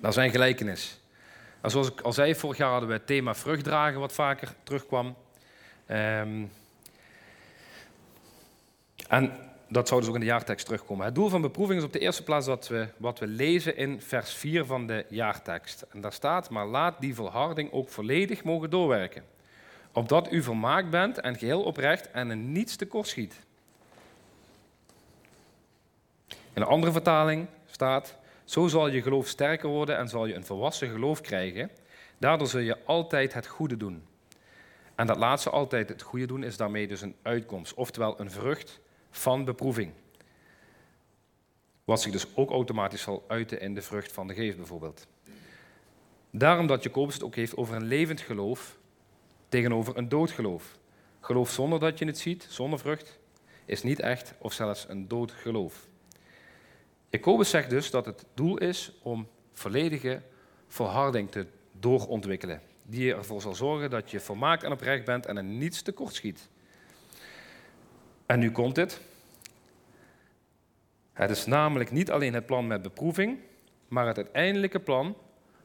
Naar zijn gelijkenis. En zoals ik al zei, vorig jaar hadden we het thema vruchtdragen wat vaker terugkwam. Um, en dat zou dus ook in de jaartekst terugkomen. Het doel van beproeving is op de eerste plaats dat we, wat we lezen in vers 4 van de jaartekst. En daar staat, maar laat die volharding ook volledig mogen doorwerken. Opdat u vermaakt bent en geheel oprecht en in niets tekort schiet. In een andere vertaling staat, zo zal je geloof sterker worden en zal je een volwassen geloof krijgen. Daardoor zul je altijd het goede doen. En dat laatste altijd het goede doen is daarmee dus een uitkomst, oftewel een vrucht van beproeving. Wat zich dus ook automatisch zal uiten in de vrucht van de geest bijvoorbeeld. Daarom dat Jacobus het ook heeft over een levend geloof tegenover een dood geloof. Geloof zonder dat je het ziet, zonder vrucht, is niet echt of zelfs een dood geloof. Jacobus zegt dus dat het doel is om volledige volharding te doorontwikkelen. Die ervoor zal zorgen dat je volmaakt en oprecht bent en er niets tekort schiet. En nu komt het. Het is namelijk niet alleen het plan met beproeving, maar het uiteindelijke plan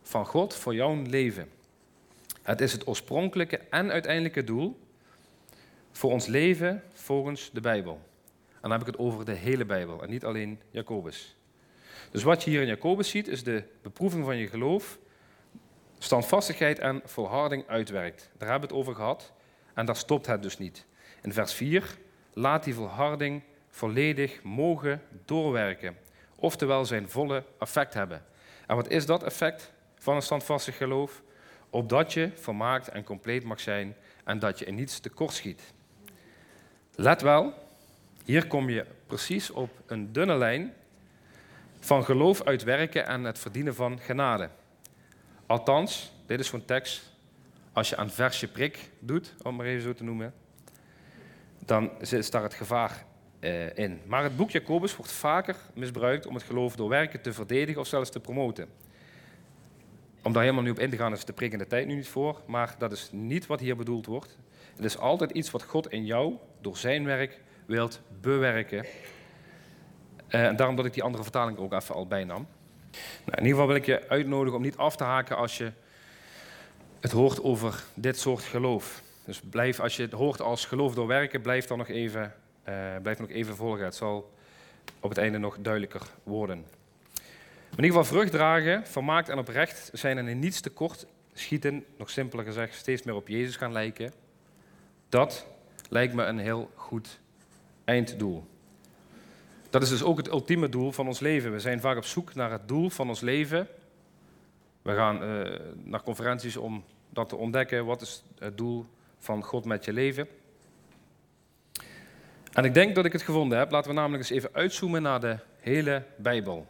van God voor jouw leven. Het is het oorspronkelijke en uiteindelijke doel voor ons leven volgens de Bijbel. En dan heb ik het over de hele Bijbel en niet alleen Jacobus. Dus wat je hier in Jacobus ziet, is de beproeving van je geloof, standvastigheid en volharding uitwerkt. Daar hebben we het over gehad en daar stopt het dus niet. In vers 4 laat die volharding volledig mogen doorwerken, oftewel zijn volle effect hebben. En wat is dat effect van een standvastig geloof? Opdat je vermaakt en compleet mag zijn en dat je in niets tekort schiet. Let wel, hier kom je precies op een dunne lijn van geloof uitwerken en het verdienen van genade. Althans, dit is zo'n tekst, als je aan versje prik doet, om maar even zo te noemen, dan zit daar het gevaar eh, in. Maar het boek Jacobus wordt vaker misbruikt om het geloof door werken te verdedigen of zelfs te promoten. Om daar helemaal nu op in te gaan is de prikkende tijd nu niet voor, maar dat is niet wat hier bedoeld wordt. Het is altijd iets wat God in jou door zijn werk wilt bewerken. Uh, en daarom dat ik die andere vertaling ook even al bijnam. Nou, in ieder geval wil ik je uitnodigen om niet af te haken als je het hoort over dit soort geloof. Dus blijf, als je het hoort als geloof door werken, blijf dan nog even, uh, blijf nog even volgen. Het zal op het einde nog duidelijker worden. in ieder geval vrucht dragen, vermaakt en oprecht zijn en in niets tekort schieten, nog simpeler gezegd, steeds meer op Jezus gaan lijken. Dat lijkt me een heel goed einddoel. Dat is dus ook het ultieme doel van ons leven. We zijn vaak op zoek naar het doel van ons leven. We gaan uh, naar conferenties om dat te ontdekken. Wat is het doel van God met je leven? En ik denk dat ik het gevonden heb. Laten we namelijk eens even uitzoomen naar de hele Bijbel.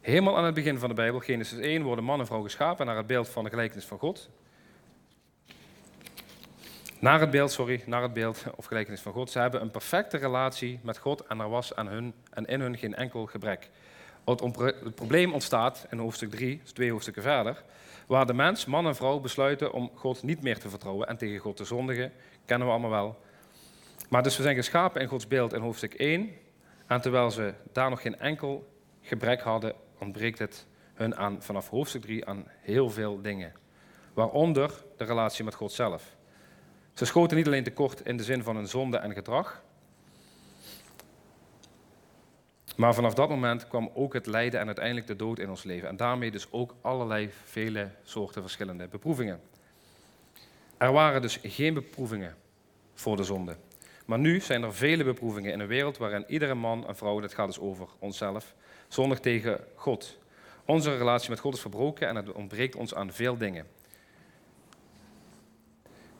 Helemaal aan het begin van de Bijbel, Genesis 1, worden man en vrouw geschapen naar het beeld van de gelijkenis van God. Naar het beeld, sorry, naar het beeld of gelijkenis van God. Ze hebben een perfecte relatie met God en er was aan hun en in hun geen enkel gebrek. Het probleem ontstaat in hoofdstuk 3, dus twee hoofdstukken verder, waar de mens, man en vrouw, besluiten om God niet meer te vertrouwen en tegen God te zondigen. Kennen we allemaal wel. Maar dus we zijn geschapen in Gods beeld in hoofdstuk 1. En terwijl ze daar nog geen enkel gebrek hadden, ontbreekt het hun aan, vanaf hoofdstuk 3 aan heel veel dingen. Waaronder de relatie met God zelf. Ze schoten niet alleen tekort in de zin van hun zonde en gedrag, maar vanaf dat moment kwam ook het lijden en uiteindelijk de dood in ons leven. En daarmee dus ook allerlei vele soorten verschillende beproevingen. Er waren dus geen beproevingen voor de zonde. Maar nu zijn er vele beproevingen in een wereld waarin iedere man en vrouw, dat gaat dus over onszelf, zondig tegen God. Onze relatie met God is verbroken en het ontbreekt ons aan veel dingen.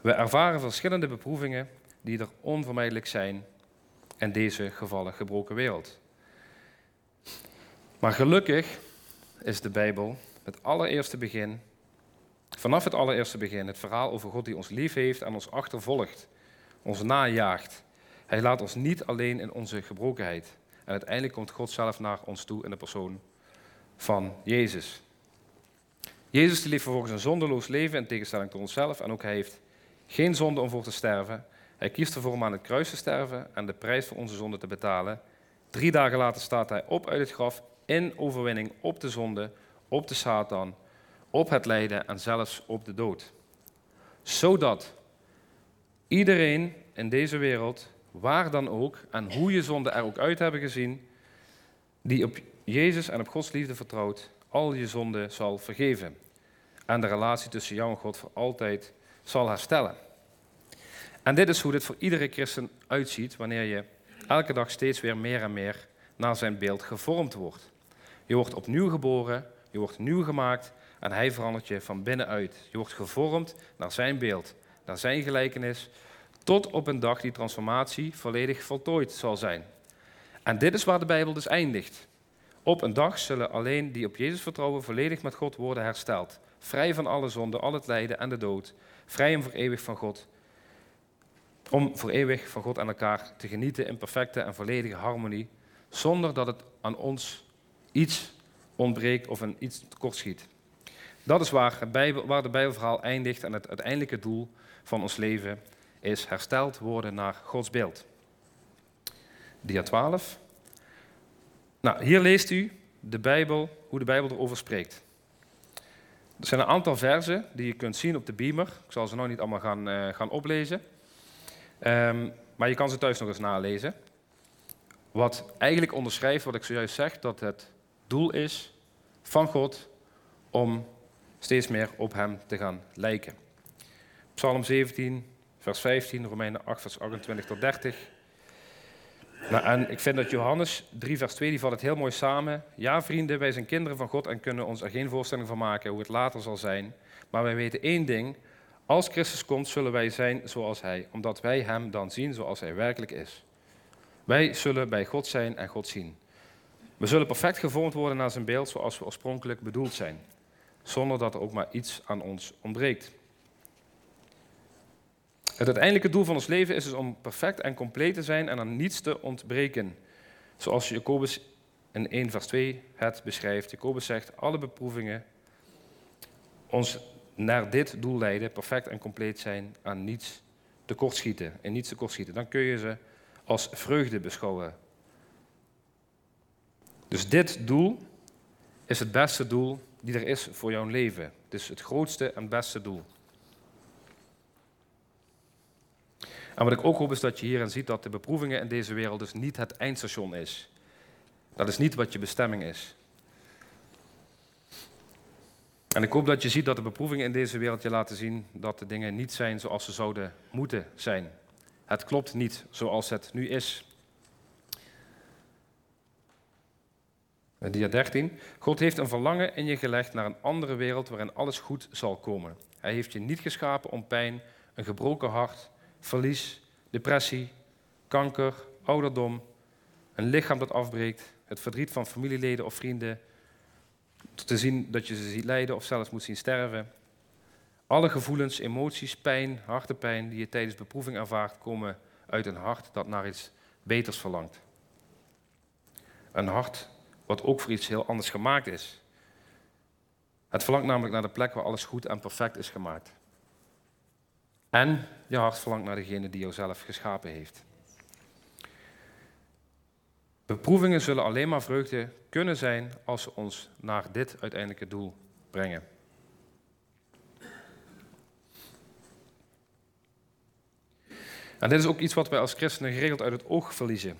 We ervaren verschillende beproevingen die er onvermijdelijk zijn in deze gevallen gebroken wereld. Maar gelukkig is de Bijbel het allereerste begin, vanaf het allereerste begin, het verhaal over God die ons lief heeft en ons achtervolgt, ons najaagt. Hij laat ons niet alleen in onze gebrokenheid. En uiteindelijk komt God zelf naar ons toe in de persoon van Jezus. Jezus die leeft vervolgens een zonderloos leven in tegenstelling tot onszelf en ook hij heeft geen zonde om voor te sterven. Hij kiest ervoor om aan het kruis te sterven en de prijs voor onze zonde te betalen. Drie dagen later staat hij op uit het graf in overwinning op de zonde, op de Satan, op het lijden en zelfs op de dood. Zodat iedereen in deze wereld, waar dan ook en hoe je zonde er ook uit hebben gezien, die op Jezus en op Gods liefde vertrouwt, al je zonde zal vergeven. En de relatie tussen jou en God voor altijd zal herstellen. En dit is hoe dit voor iedere christen uitziet wanneer je elke dag steeds weer meer en meer naar zijn beeld gevormd wordt. Je wordt opnieuw geboren, je wordt nieuw gemaakt en hij verandert je van binnenuit. Je wordt gevormd naar zijn beeld, naar zijn gelijkenis, tot op een dag die transformatie volledig voltooid zal zijn. En dit is waar de Bijbel dus eindigt. Op een dag zullen alleen die op Jezus vertrouwen volledig met God worden hersteld. Vrij van alle zonde, al het lijden en de dood. Vrij en voor eeuwig van God. Om voor eeuwig van God en elkaar te genieten in perfecte en volledige harmonie. Zonder dat het aan ons iets ontbreekt of een iets tekortschiet. Dat is waar, Bijbel, waar de Bijbelverhaal eindigt en het uiteindelijke doel van ons leven is hersteld worden naar Gods beeld. Dia 12. Nou, hier leest u de Bijbel, hoe de Bijbel erover spreekt. Er zijn een aantal versen die je kunt zien op de beamer. Ik zal ze nou niet allemaal gaan, uh, gaan oplezen. Um, maar je kan ze thuis nog eens nalezen. Wat eigenlijk onderschrijft wat ik zojuist zeg, dat het doel is van God om steeds meer op Hem te gaan lijken. Psalm 17, vers 15, Romeinen 8, vers 28 tot 30. Nou, en ik vind dat Johannes 3, vers 2, die valt het heel mooi samen. Ja, vrienden, wij zijn kinderen van God en kunnen ons er geen voorstelling van maken hoe het later zal zijn. Maar wij weten één ding. Als Christus komt, zullen wij zijn zoals Hij, omdat wij Hem dan zien zoals Hij werkelijk is. Wij zullen bij God zijn en God zien. We zullen perfect gevormd worden naar zijn beeld zoals we oorspronkelijk bedoeld zijn, zonder dat er ook maar iets aan ons ontbreekt. Het uiteindelijke doel van ons leven is dus om perfect en compleet te zijn en aan niets te ontbreken. Zoals Jacobus in 1 vers 2 het beschrijft. Jacobus zegt, alle beproevingen ons naar dit doel leiden, perfect en compleet zijn, aan niets tekortschieten, en niets tekortschieten. Dan kun je ze als vreugde beschouwen. Dus dit doel is het beste doel die er is voor jouw leven. Het is het grootste en beste doel. En wat ik ook hoop is dat je hierin ziet dat de beproevingen in deze wereld dus niet het eindstation is. Dat is niet wat je bestemming is. En ik hoop dat je ziet dat de beproevingen in deze wereld je laten zien dat de dingen niet zijn zoals ze zouden moeten zijn. Het klopt niet zoals het nu is. Dia 13. God heeft een verlangen in je gelegd naar een andere wereld waarin alles goed zal komen. Hij heeft je niet geschapen om pijn, een gebroken hart, verlies, depressie, kanker, ouderdom, een lichaam dat afbreekt, het verdriet van familieleden of vrienden, te zien dat je ze ziet lijden of zelfs moet zien sterven. Alle gevoelens, emoties, pijn, hartepijn die je tijdens beproeving ervaart, komen uit een hart dat naar iets beters verlangt. Een hart wat ook voor iets heel anders gemaakt is. Het verlangt namelijk naar de plek waar alles goed en perfect is gemaakt. En je hart verlangt naar degene die jou zelf geschapen heeft. Beproevingen zullen alleen maar vreugde kunnen zijn als ze ons naar dit uiteindelijke doel brengen. En dit is ook iets wat wij als christenen geregeld uit het oog verliezen.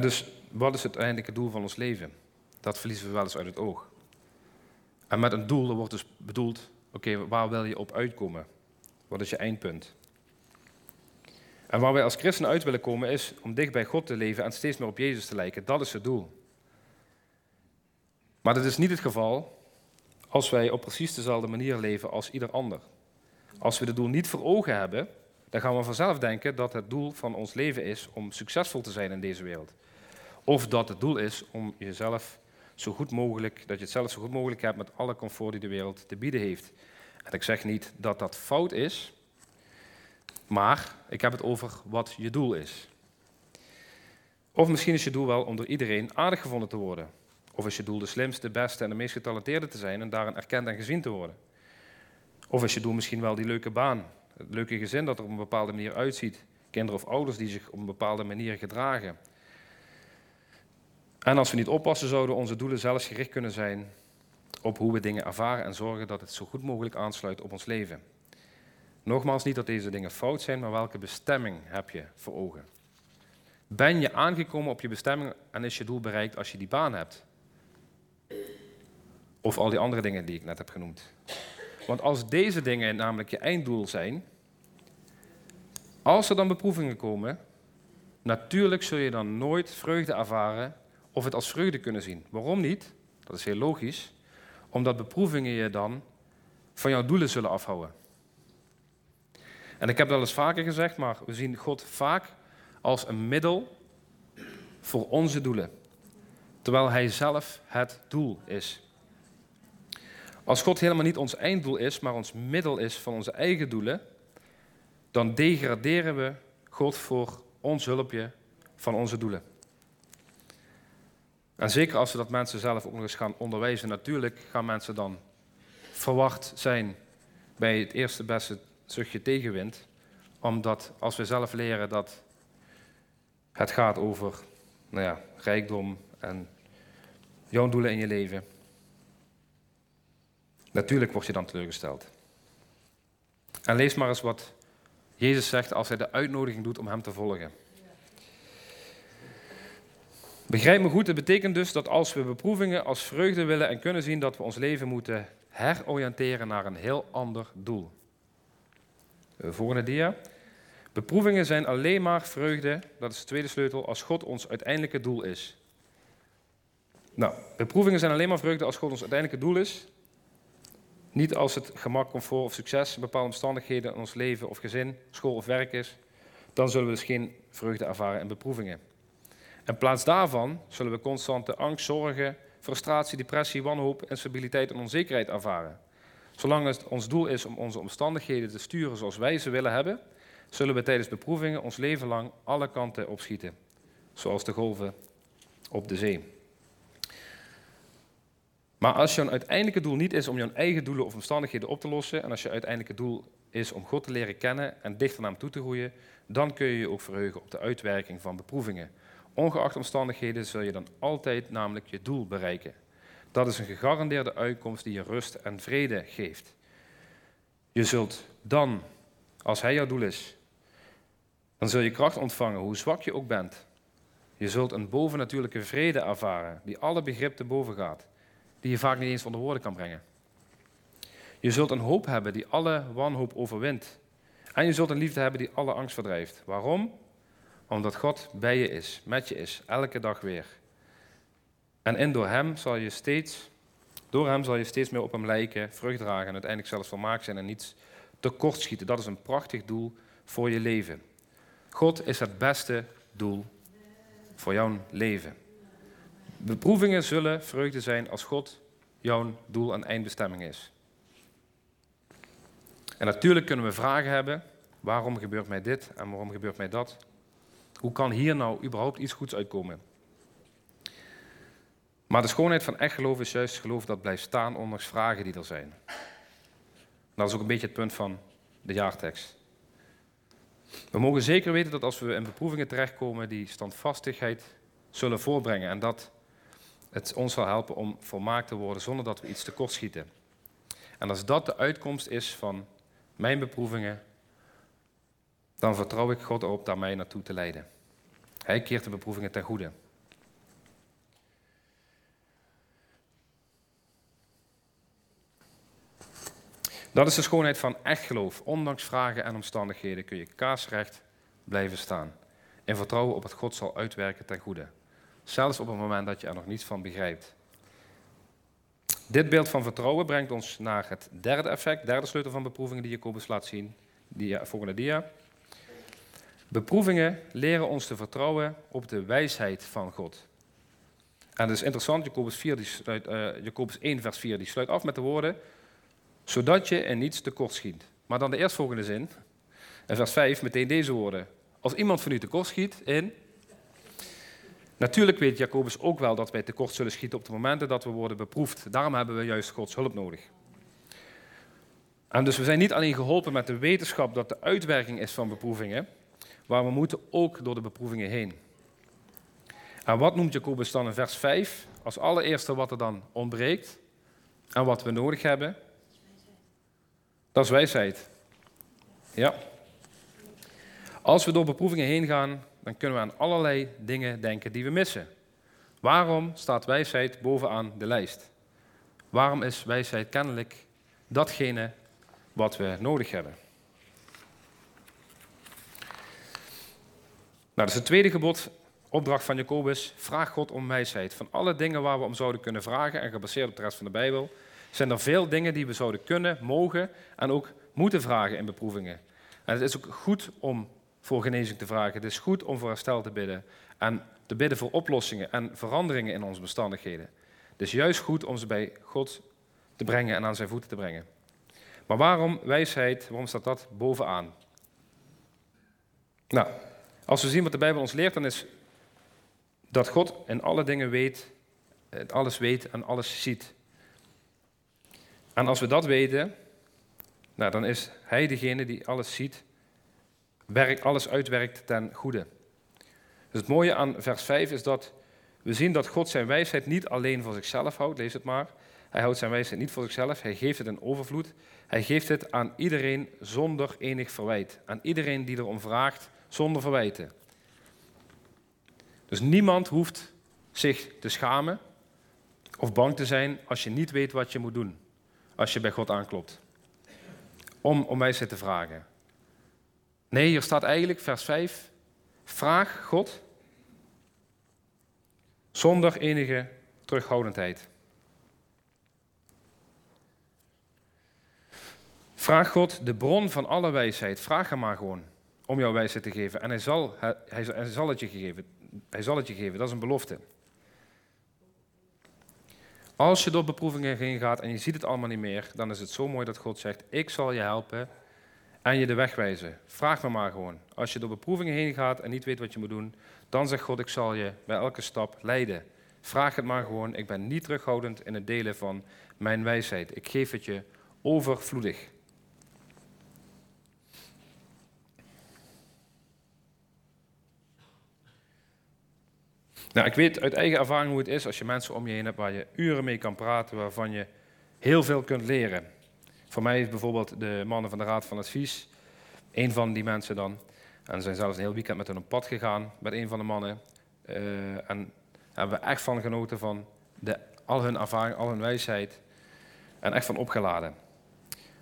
Dus wat is het uiteindelijke doel van ons leven? Dat verliezen we wel eens uit het oog. En met een doel wordt dus bedoeld, oké, waar wil je op uitkomen? Wat is je eindpunt? En waar wij als christenen uit willen komen is om dicht bij God te leven en steeds meer op Jezus te lijken. Dat is het doel. Maar dat is niet het geval als wij op precies dezelfde manier leven als ieder ander. Als we het doel niet voor ogen hebben, dan gaan we vanzelf denken dat het doel van ons leven is om succesvol te zijn in deze wereld. Of dat het doel is om jezelf zo goed mogelijk, dat je het zelf zo goed mogelijk hebt met alle comfort die de wereld te bieden heeft. En ik zeg niet dat dat fout is, maar ik heb het over wat je doel is. Of misschien is je doel wel om door iedereen aardig gevonden te worden. Of is je doel de slimste, beste en de meest getalenteerde te zijn en daarin erkend en gezien te worden. Of is je doel misschien wel die leuke baan, het leuke gezin dat er op een bepaalde manier uitziet. Kinderen of ouders die zich op een bepaalde manier gedragen. En als we niet oppassen, zouden onze doelen zelfs gericht kunnen zijn op hoe we dingen ervaren en zorgen dat het zo goed mogelijk aansluit op ons leven. Nogmaals, niet dat deze dingen fout zijn, maar welke bestemming heb je voor ogen? Ben je aangekomen op je bestemming en is je doel bereikt als je die baan hebt? Of al die andere dingen die ik net heb genoemd. Want als deze dingen namelijk je einddoel zijn, als er dan beproevingen komen, natuurlijk zul je dan nooit vreugde ervaren of het als vreugde kunnen zien. Waarom niet? Dat is heel logisch. Omdat beproevingen je dan van jouw doelen zullen afhouden. En ik heb dat al eens vaker gezegd, maar we zien God vaak als een middel voor onze doelen. Terwijl Hij zelf het doel is. Als God helemaal niet ons einddoel is, maar ons middel is van onze eigen doelen, dan degraderen we God voor ons hulpje van onze doelen. En zeker als we dat mensen zelf ook nog eens gaan onderwijzen, natuurlijk gaan mensen dan verwacht zijn bij het eerste beste zuchtje tegenwind. Omdat als we zelf leren dat het gaat over nou ja, rijkdom en jouw doelen in je leven. Natuurlijk word je dan teleurgesteld. En lees maar eens wat Jezus zegt als hij de uitnodiging doet om hem te volgen. Begrijp me goed, het betekent dus dat als we beproevingen als vreugde willen en kunnen zien, dat we ons leven moeten heroriënteren naar een heel ander doel. Volgende dia. Beproevingen zijn alleen maar vreugde, dat is de tweede sleutel, als God ons uiteindelijke doel is. Nou, beproevingen zijn alleen maar vreugde als God ons uiteindelijke doel is. Niet als het gemak, comfort of succes, bepaalde omstandigheden in ons leven of gezin, school of werk is. Dan zullen we dus geen vreugde ervaren in beproevingen. In plaats daarvan zullen we constante angst, zorgen, frustratie, depressie, wanhoop, instabiliteit en onzekerheid ervaren. Zolang het ons doel is om onze omstandigheden te sturen zoals wij ze willen hebben, zullen we tijdens beproevingen ons leven lang alle kanten opschieten, zoals de golven op de zee. Maar als jouw uiteindelijke doel niet is om jouw eigen doelen of omstandigheden op te lossen, en als je uiteindelijke doel is om God te leren kennen en dichter naar hem toe te groeien, dan kun je je ook verheugen op de uitwerking van beproevingen. Ongeacht omstandigheden zul je dan altijd namelijk je doel bereiken. Dat is een gegarandeerde uitkomst die je rust en vrede geeft. Je zult dan, als hij jouw doel is, dan zul je kracht ontvangen, hoe zwak je ook bent. Je zult een bovennatuurlijke vrede ervaren, die alle begrip te boven gaat, die je vaak niet eens onder woorden kan brengen. Je zult een hoop hebben die alle wanhoop overwint. En je zult een liefde hebben die alle angst verdrijft. Waarom? Omdat God bij je is, met je is, elke dag weer. En in door hem zal je steeds, door hem zal je steeds meer op hem lijken, vrucht dragen en uiteindelijk zelfs volmaakt zijn en niets tekortschieten. Dat is een prachtig doel voor je leven. God is het beste doel voor jouw leven. Beproevingen zullen vreugde zijn als God jouw doel en eindbestemming is. En natuurlijk kunnen we vragen hebben: waarom gebeurt mij dit en waarom gebeurt mij dat? Hoe kan hier nou überhaupt iets goeds uitkomen? Maar de schoonheid van echt geloof is juist geloof dat blijft staan ondanks vragen die er zijn. Dat is ook een beetje het punt van de jaartekst. We mogen zeker weten dat als we in beproevingen terechtkomen, die standvastigheid zullen voorbrengen en dat het ons zal helpen om volmaakt te worden zonder dat we iets tekort schieten. En als dat de uitkomst is van mijn beproevingen, dan vertrouw ik God op daar mij naartoe te leiden. Hij keert de beproevingen ten goede. Dat is de schoonheid van echt geloof. Ondanks vragen en omstandigheden kun je kaarsrecht blijven staan. En vertrouwen op het God zal uitwerken ten goede. Zelfs op het moment dat je er nog niets van begrijpt. Dit beeld van vertrouwen brengt ons naar het derde effect, derde sleutel van beproevingen die Jacobus laat zien. Dia, volgende dia. Beproevingen leren ons te vertrouwen op de wijsheid van God. En dat is interessant, Jacobus, 4, die sluit, uh, Jacobus 1, vers 4, die sluit af met de woorden, zodat je in niets tekort schiet. Maar dan de eerstvolgende zin, in vers 5, meteen deze woorden. Als iemand van u tekort schiet in... Natuurlijk weet Jacobus ook wel dat wij tekort zullen schieten op de momenten dat we worden beproefd. Daarom hebben we juist Gods hulp nodig. En dus we zijn niet alleen geholpen met de wetenschap dat de uitwerking is van beproevingen, maar we moeten ook door de beproevingen heen. En wat noemt Jacobus dan in vers 5 als allereerste wat er dan ontbreekt en wat we nodig hebben? Dat is wijsheid. Ja. Als we door beproevingen heen gaan, dan kunnen we aan allerlei dingen denken die we missen. Waarom staat wijsheid bovenaan de lijst? Waarom is wijsheid kennelijk datgene wat we nodig hebben? Nou, dat is het tweede gebod, opdracht van Jacobus. Vraag God om wijsheid. Van alle dingen waar we om zouden kunnen vragen en gebaseerd op de rest van de Bijbel, zijn er veel dingen die we zouden kunnen, mogen en ook moeten vragen in beproevingen. En het is ook goed om voor genezing te vragen. Het is goed om voor herstel te bidden en te bidden voor oplossingen en veranderingen in onze bestandigheden. Het is juist goed om ze bij God te brengen en aan zijn voeten te brengen. Maar waarom wijsheid, waarom staat dat bovenaan? Nou, Als we zien wat de Bijbel ons leert, dan is dat God in alle dingen weet, alles weet en alles ziet. En als we dat weten, nou, dan is Hij degene die alles ziet, werkt, alles uitwerkt ten goede. Dus het mooie aan vers 5 is dat we zien dat God zijn wijsheid niet alleen voor zichzelf houdt, lees het maar. Hij houdt zijn wijsheid niet voor zichzelf, hij geeft het in overvloed. Hij geeft het aan iedereen zonder enig verwijt. Aan iedereen die erom vraagt, zonder verwijten. Dus niemand hoeft zich te schamen of bang te zijn als je niet weet wat je moet doen. Als je bij God aanklopt. Om om wijsheid te vragen. Nee, hier staat eigenlijk vers 5. Vraag God zonder enige terughoudendheid. Vraag God de bron van alle wijsheid. Vraag hem maar gewoon om jouw wijsheid te geven. En hij zal, hij, hij zal, het je geven. Hij zal het je geven. Dat is een belofte. Als je door beproevingen heen gaat en je ziet het allemaal niet meer, dan is het zo mooi dat God zegt: Ik zal je helpen en je de weg wijzen. Vraag me maar gewoon. Als je door beproevingen heen gaat en niet weet wat je moet doen, dan zegt God: Ik zal je bij elke stap leiden. Vraag het maar gewoon. Ik ben niet terughoudend in het delen van mijn wijsheid. Ik geef het je overvloedig. Nou, ik weet uit eigen ervaring hoe het is als je mensen om je heen hebt waar je uren mee kan praten, waarvan je heel veel kunt leren. Voor mij is bijvoorbeeld de mannen van de Raad van Advies een van die mensen dan. En zijn zelfs een heel weekend met hun op pad gegaan met een van de mannen. Uh, en hebben we echt van genoten van de, al hun ervaring, al hun wijsheid. En echt van opgeladen.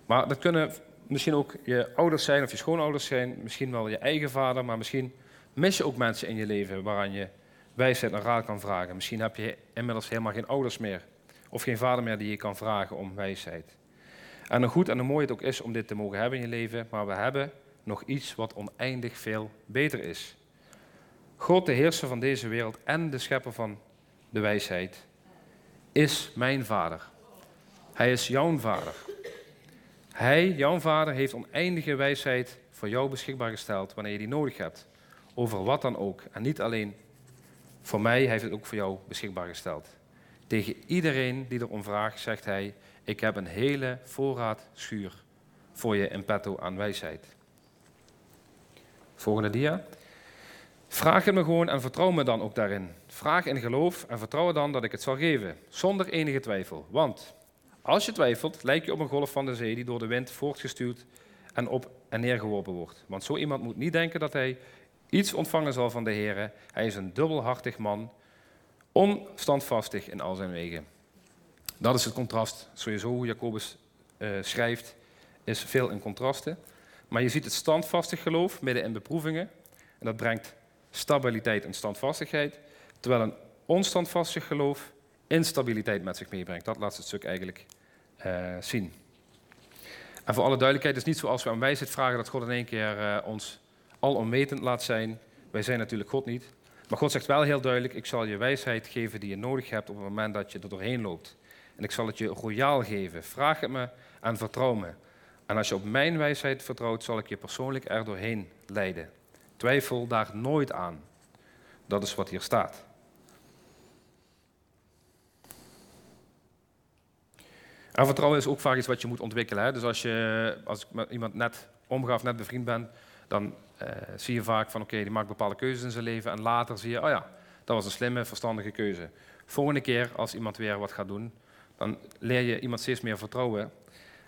Maar dat kunnen misschien ook je ouders zijn of je schoonouders zijn. Misschien wel je eigen vader. Maar misschien mis je ook mensen in je leven waaraan je wijsheid en raad kan vragen. Misschien heb je inmiddels helemaal geen ouders meer. Of geen vader meer die je kan vragen om wijsheid. En hoe goed en hoe mooi het ook is om dit te mogen hebben in je leven, maar we hebben nog iets wat oneindig veel beter is. God, de heerser van deze wereld en de schepper van de wijsheid, is mijn vader. Hij is jouw vader. Hij, jouw vader, heeft oneindige wijsheid voor jou beschikbaar gesteld wanneer je die nodig hebt. Over wat dan ook. En niet alleen voor mij, hij heeft het ook voor jou beschikbaar gesteld. Tegen iedereen die erom vraagt, zegt hij: Ik heb een hele voorraad schuur voor je in petto aan wijsheid. Volgende dia. Vraag het me gewoon en vertrouw me dan ook daarin. Vraag in geloof en vertrouw dan dat ik het zal geven, zonder enige twijfel. Want als je twijfelt, lijk je op een golf van de zee die door de wind voortgestuurd en op en neer geworpen wordt. Want zo iemand moet niet denken dat hij iets ontvangen zal van de Heer. Hij is een dubbelhartig man, onstandvastig in al zijn wegen. Dat is het contrast. Sowieso hoe Jacobus uh, schrijft, is veel in contrasten. Maar je ziet het standvastig geloof midden in beproevingen. En dat brengt stabiliteit en standvastigheid. Terwijl een onstandvastig geloof instabiliteit met zich meebrengt. Dat laat het stuk eigenlijk uh, zien. En voor alle duidelijkheid, het is niet zoals we aan wijsheid vragen dat God in één keer uh, ons alomwetend laat zijn. Wij zijn natuurlijk God niet. Maar God zegt wel heel duidelijk, ik zal je wijsheid geven die je nodig hebt op het moment dat je er doorheen loopt. En ik zal het je royaal geven. Vraag het me en vertrouw me. En als je op mijn wijsheid vertrouwt, zal ik je persoonlijk er doorheen leiden. Twijfel daar nooit aan. Dat is wat hier staat. En vertrouwen is ook vaak iets wat je moet ontwikkelen. Hè? Dus als je als ik met iemand net omgaat, net bevriend bent, dan uh, zie je vaak van oké, die maakt bepaalde keuzes in zijn leven. En later zie je, oh ja, dat was een slimme, verstandige keuze. Volgende keer als iemand weer wat gaat doen, dan leer je iemand steeds meer vertrouwen.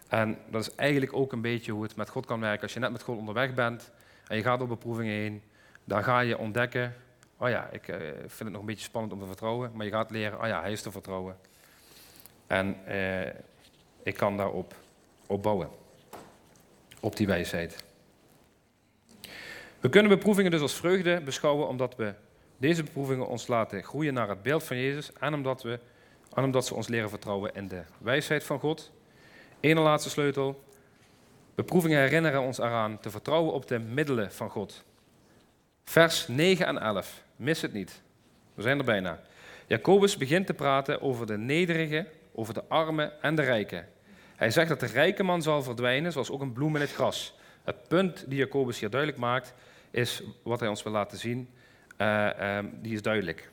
En dat is eigenlijk ook een beetje hoe het met God kan werken. Als je net met God onderweg bent en je gaat op beproevingen heen, dan ga je ontdekken, oh ja, ik uh, vind het nog een beetje spannend om te vertrouwen, maar je gaat leren, oh ja, hij is te vertrouwen. En uh, ik kan daarop op bouwen, op die wijsheid. We kunnen beproevingen dus als vreugde beschouwen omdat we deze beproevingen ons laten groeien naar het beeld van Jezus en omdat, we, en omdat ze ons leren vertrouwen in de wijsheid van God. Eén laatste sleutel. Beproevingen herinneren ons eraan te vertrouwen op de middelen van God. Vers 9 en 11. Mis het niet. We zijn er bijna. Jacobus begint te praten over de nederige, over de arme en de rijke. Hij zegt dat de rijke man zal verdwijnen, zoals ook een bloem in het gras. Het punt die Jacobus hier duidelijk maakt, is wat hij ons wil laten zien, eh, ehm, die is duidelijk.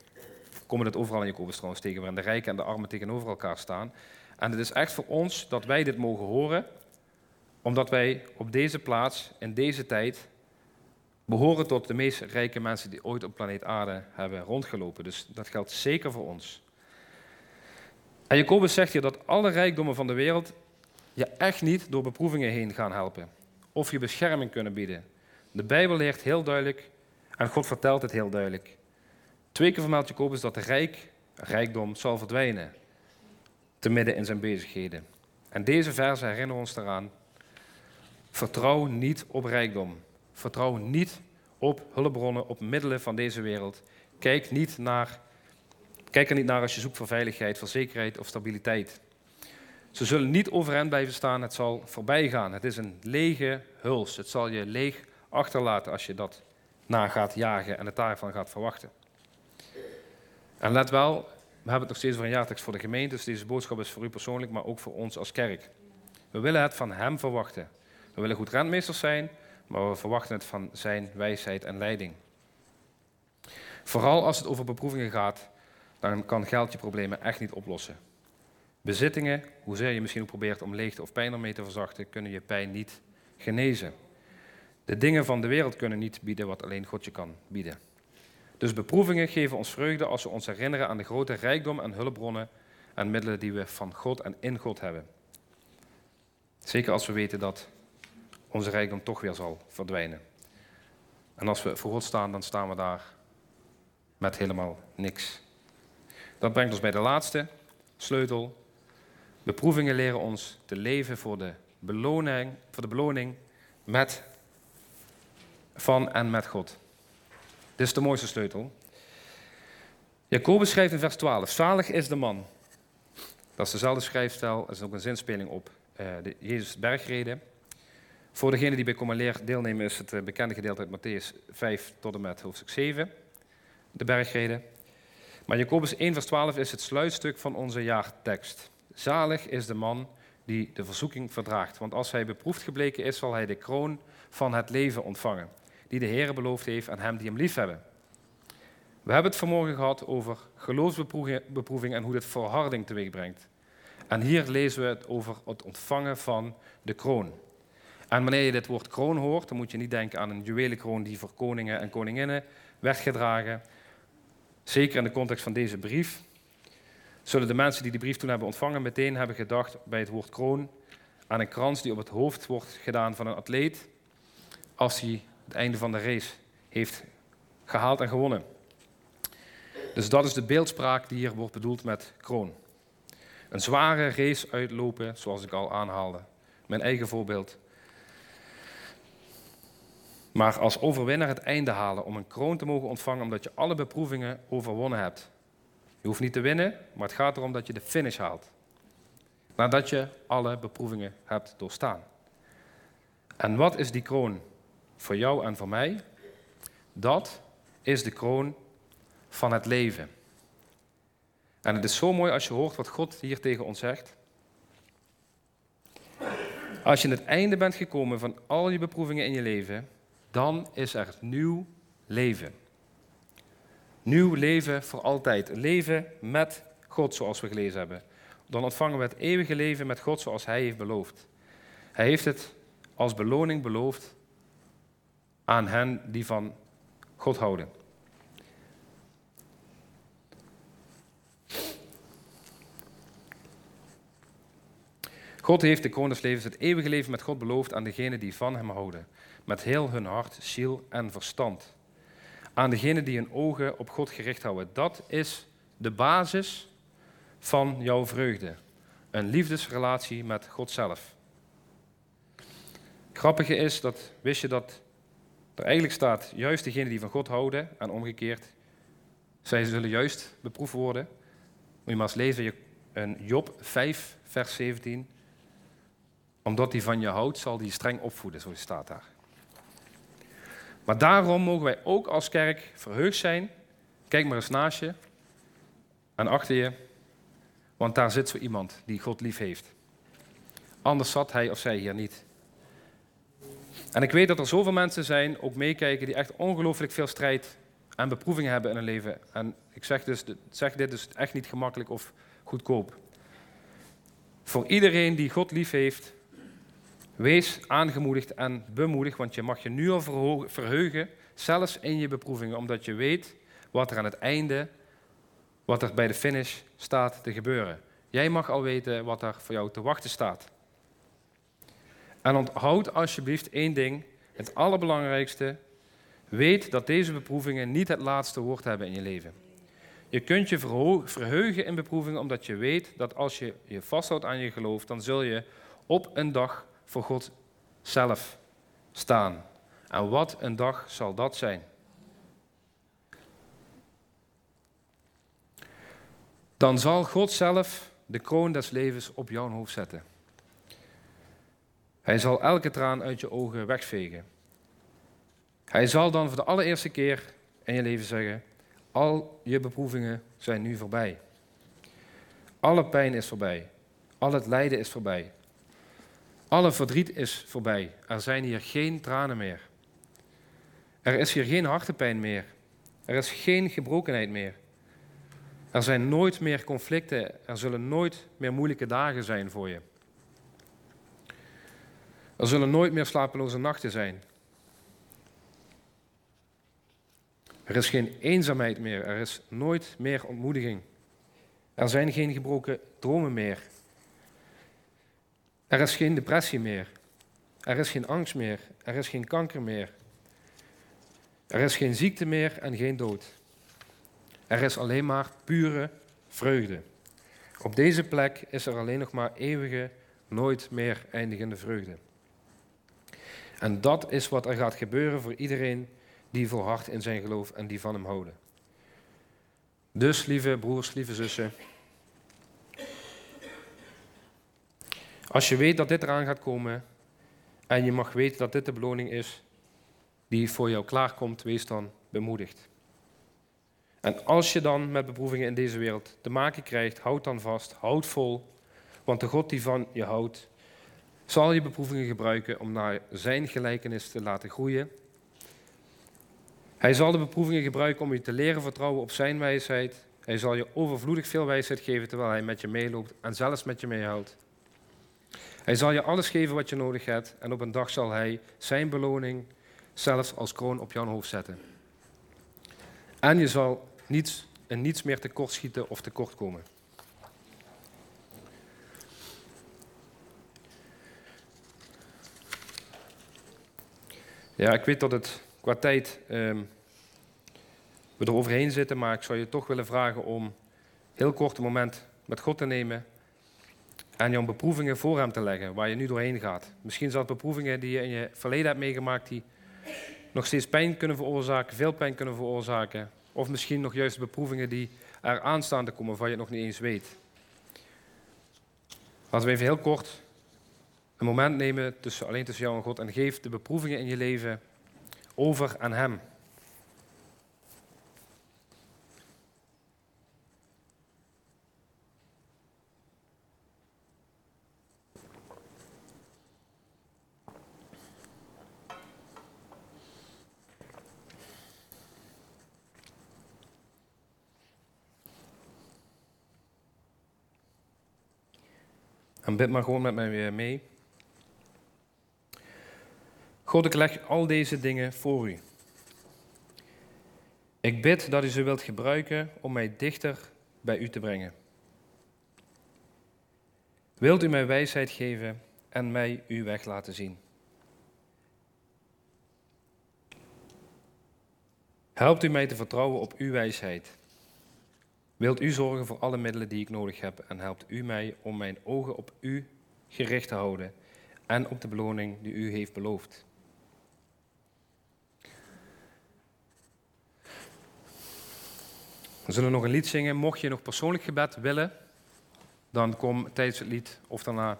We komen dat overal in Jacobus trouwens tegen, waarin de rijken en de armen tegenover elkaar staan. En het is echt voor ons dat wij dit mogen horen, omdat wij op deze plaats, in deze tijd, behoren tot de meest rijke mensen die ooit op planeet Aarde hebben rondgelopen. Dus dat geldt zeker voor ons. En Jacobus zegt hier dat alle rijkdommen van de wereld je echt niet door beproevingen heen gaan helpen. Of je bescherming kunnen bieden. De Bijbel leert heel duidelijk, en God vertelt het heel duidelijk. Twee keer vermeldt Jacobus dat de rijk, rijkdom zal verdwijnen. Te midden in zijn bezigheden. En deze versen herinneren ons eraan. Vertrouw niet op rijkdom. Vertrouw niet op hulpbronnen, op middelen van deze wereld. Kijk, niet naar, kijk er niet naar als je zoekt voor veiligheid, voor zekerheid of stabiliteit. Ze zullen niet overeind blijven staan, het zal voorbij gaan. Het is een lege huls. Het zal je leeg achterlaten als je dat na gaat jagen en het daarvan gaat verwachten. En let wel, we hebben het nog steeds voor een jaartekst voor de gemeente, dus deze boodschap is voor u persoonlijk, maar ook voor ons als kerk. We willen het van Hem verwachten. We willen goed rentmeesters zijn, maar we verwachten het van Zijn wijsheid en leiding. Vooral als het over beproevingen gaat, dan kan geld je problemen echt niet oplossen. Bezittingen, hoezeer je misschien ook probeert om leegte of pijn ermee te verzachten, kunnen je pijn niet genezen. De dingen van de wereld kunnen niet bieden wat alleen God je kan bieden. Dus beproevingen geven ons vreugde als we ons herinneren aan de grote rijkdom en hulpbronnen en middelen die we van God en in God hebben. Zeker als we weten dat onze rijkdom toch weer zal verdwijnen. En als we voor God staan, dan staan we daar met helemaal niks. Dat brengt ons bij de laatste sleutel. Beproevingen leren ons te leven voor de beloning, voor de beloning met, van en met God. Dit is de mooiste sleutel. Jacobus schrijft in vers 12: Zalig is de man. Dat is dezelfde schrijfstijl, dat is ook een zinspeling op uh, de Jezus bergrede. Voor degenen die bij Kom Leer deelnemen is het eh, bekende gedeelte uit Matthäus 5 tot en met hoofdstuk 7, de bergrede. Maar Jacobus 1 vers 12 is het sluitstuk van onze jaartekst. Zalig is de man die de verzoeking verdraagt, want als hij beproefd gebleken is, zal hij de kroon van het leven ontvangen, die de Heer beloofd heeft aan hem die hem liefhebben. We hebben het vanmorgen gehad over geloofsbeproeving en hoe dit volharding teweeg brengt. En hier lezen we het over het ontvangen van de kroon. En wanneer je dit woord kroon hoort, dan moet je niet denken aan een juwelenkroon die voor koningen en koninginnen werd gedragen. Zeker in de context van deze brief. Zullen de mensen die die brief toen hebben ontvangen meteen hebben gedacht bij het woord kroon aan een krans die op het hoofd wordt gedaan van een atleet als hij het einde van de race heeft gehaald en gewonnen. Dus dat is de beeldspraak die hier wordt bedoeld met kroon. Een zware race uitlopen, zoals ik al aanhaalde. Mijn eigen voorbeeld maar als overwinnaar het einde halen om een kroon te mogen ontvangen omdat je alle beproevingen overwonnen hebt. Je hoeft niet te winnen, maar het gaat erom dat je de finish haalt. Nadat je alle beproevingen hebt doorstaan. En wat is die kroon voor jou en voor mij? Dat is de kroon van het leven. En het is zo mooi als je hoort wat God hier tegen ons zegt. Als je aan het einde bent gekomen van al je beproevingen in je leven, dan is er nieuw leven. Nieuw leven voor altijd. Leven met God, zoals we gelezen hebben. Dan ontvangen we het eeuwige leven met God zoals Hij heeft beloofd. Hij heeft het als beloning beloofd aan hen die van God houden. God heeft de kroon het eeuwige leven met God beloofd aan degenen die van Hem houden met heel hun hart, ziel en verstand. Aan degenen die hun ogen op God gericht houden. Dat is de basis van jouw vreugde. Een liefdesrelatie met God zelf. Grappige is dat, wist je dat eigenlijk staat, juist degenen die van God houden en omgekeerd, zij zullen juist beproefd worden. Moet je maar eens lezen in Job 5, vers 17. Omdat hij van je houdt, zal hij streng opvoeden, zo staat daar. Maar daarom mogen wij ook als kerk verheugd zijn. Kijk maar eens naast je en achter je, want daar zit zo iemand die God lief heeft. Anders zat hij of zij hier niet. En ik weet dat er zoveel mensen zijn, ook meekijken, die echt ongelooflijk veel strijd en beproevingen hebben in hun leven. En ik zeg, dus, zeg dit dus echt niet gemakkelijk of goedkoop. Voor iedereen die God lief heeft, wees aangemoedigd en bemoedigd, want je mag je nu al verheugen, zelfs in je beproevingen, omdat je weet wat er aan het einde, wat er bij de finish staat te gebeuren. Jij mag al weten wat er voor jou te wachten staat. En onthoud alsjeblieft één ding, het allerbelangrijkste. Weet dat deze beproevingen niet het laatste woord hebben in je leven. Je kunt je verheugen in beproevingen omdat je weet dat als je je vasthoudt aan je geloof, dan zul je op een dag voor God zelf staan. En wat een dag zal dat zijn? Dan zal God zelf de kroon des levens op jouw hoofd zetten. Hij zal elke traan uit je ogen wegvegen. Hij zal dan voor de allereerste keer in je leven zeggen: Al je beproevingen zijn nu voorbij. Alle pijn is voorbij. Al het lijden is voorbij. Alle verdriet is voorbij. Er zijn hier geen tranen meer. Er is hier geen hartepijn meer. Er is geen gebrokenheid meer. Er zijn nooit meer conflicten. Er zullen nooit meer moeilijke dagen zijn voor je. Er zullen nooit meer slapeloze nachten zijn. Er is geen eenzaamheid meer. Er is nooit meer ontmoediging. Er zijn geen gebroken dromen meer. Er is geen depressie meer. Er is geen angst meer. Er is geen kanker meer. Er is geen ziekte meer en geen dood. Er is alleen maar pure vreugde. Op deze plek is er alleen nog maar eeuwige, nooit meer eindigende vreugde. En dat is wat er gaat gebeuren voor iedereen die volhardt in zijn geloof en die van hem houden. Dus, lieve broers, lieve zussen, als je weet dat dit eraan gaat komen en je mag weten dat dit de beloning is die voor jou klaarkomt, wees dan bemoedigd. En als je dan met beproevingen in deze wereld te maken krijgt, houd dan vast, houd vol, want de God die van je houdt, zal je beproevingen gebruiken om naar zijn gelijkenis te laten groeien. Hij zal de beproevingen gebruiken om je te leren vertrouwen op zijn wijsheid. Hij zal je overvloedig veel wijsheid geven terwijl hij met je meeloopt en zelfs met je meehoudt. Hij zal je alles geven wat je nodig hebt en op een dag zal hij zijn beloning zelfs als kroon op jouw hoofd zetten. En je zal niets en niets meer tekort schieten of tekort Ja, ik weet dat het qua tijd um, we er overheen zitten, maar ik zou je toch willen vragen om heel kort een moment met God te nemen en jouw beproevingen voor hem te leggen, waar je nu doorheen gaat. Misschien zijn het beproevingen die je in je verleden hebt meegemaakt, die nog steeds pijn kunnen veroorzaken, veel pijn kunnen veroorzaken. Of misschien nog juist beproevingen die er aanstaan te komen, waarvan je het nog niet eens weet. Laten we even heel kort een moment nemen tussen, alleen tussen jou en God en geef de beproevingen in je leven over aan Hem. En bid maar gewoon met mij mee. God, ik leg al deze dingen voor u. Ik bid dat u ze wilt gebruiken om mij dichter bij u te brengen. Wilt u mij wijsheid geven en mij uw weg laten zien? Helpt u mij te vertrouwen op uw wijsheid. Wilt u zorgen voor alle middelen die ik nodig heb en helpt u mij om mijn ogen op u gericht te houden en op de beloning die u heeft beloofd. We zullen nog een lied zingen. Mocht je nog persoonlijk gebed willen, dan kom tijdens het lied of daarna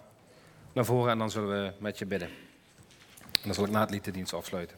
naar voren en dan zullen we met je bidden. En dan zal ik na het lied de dienst afsluiten.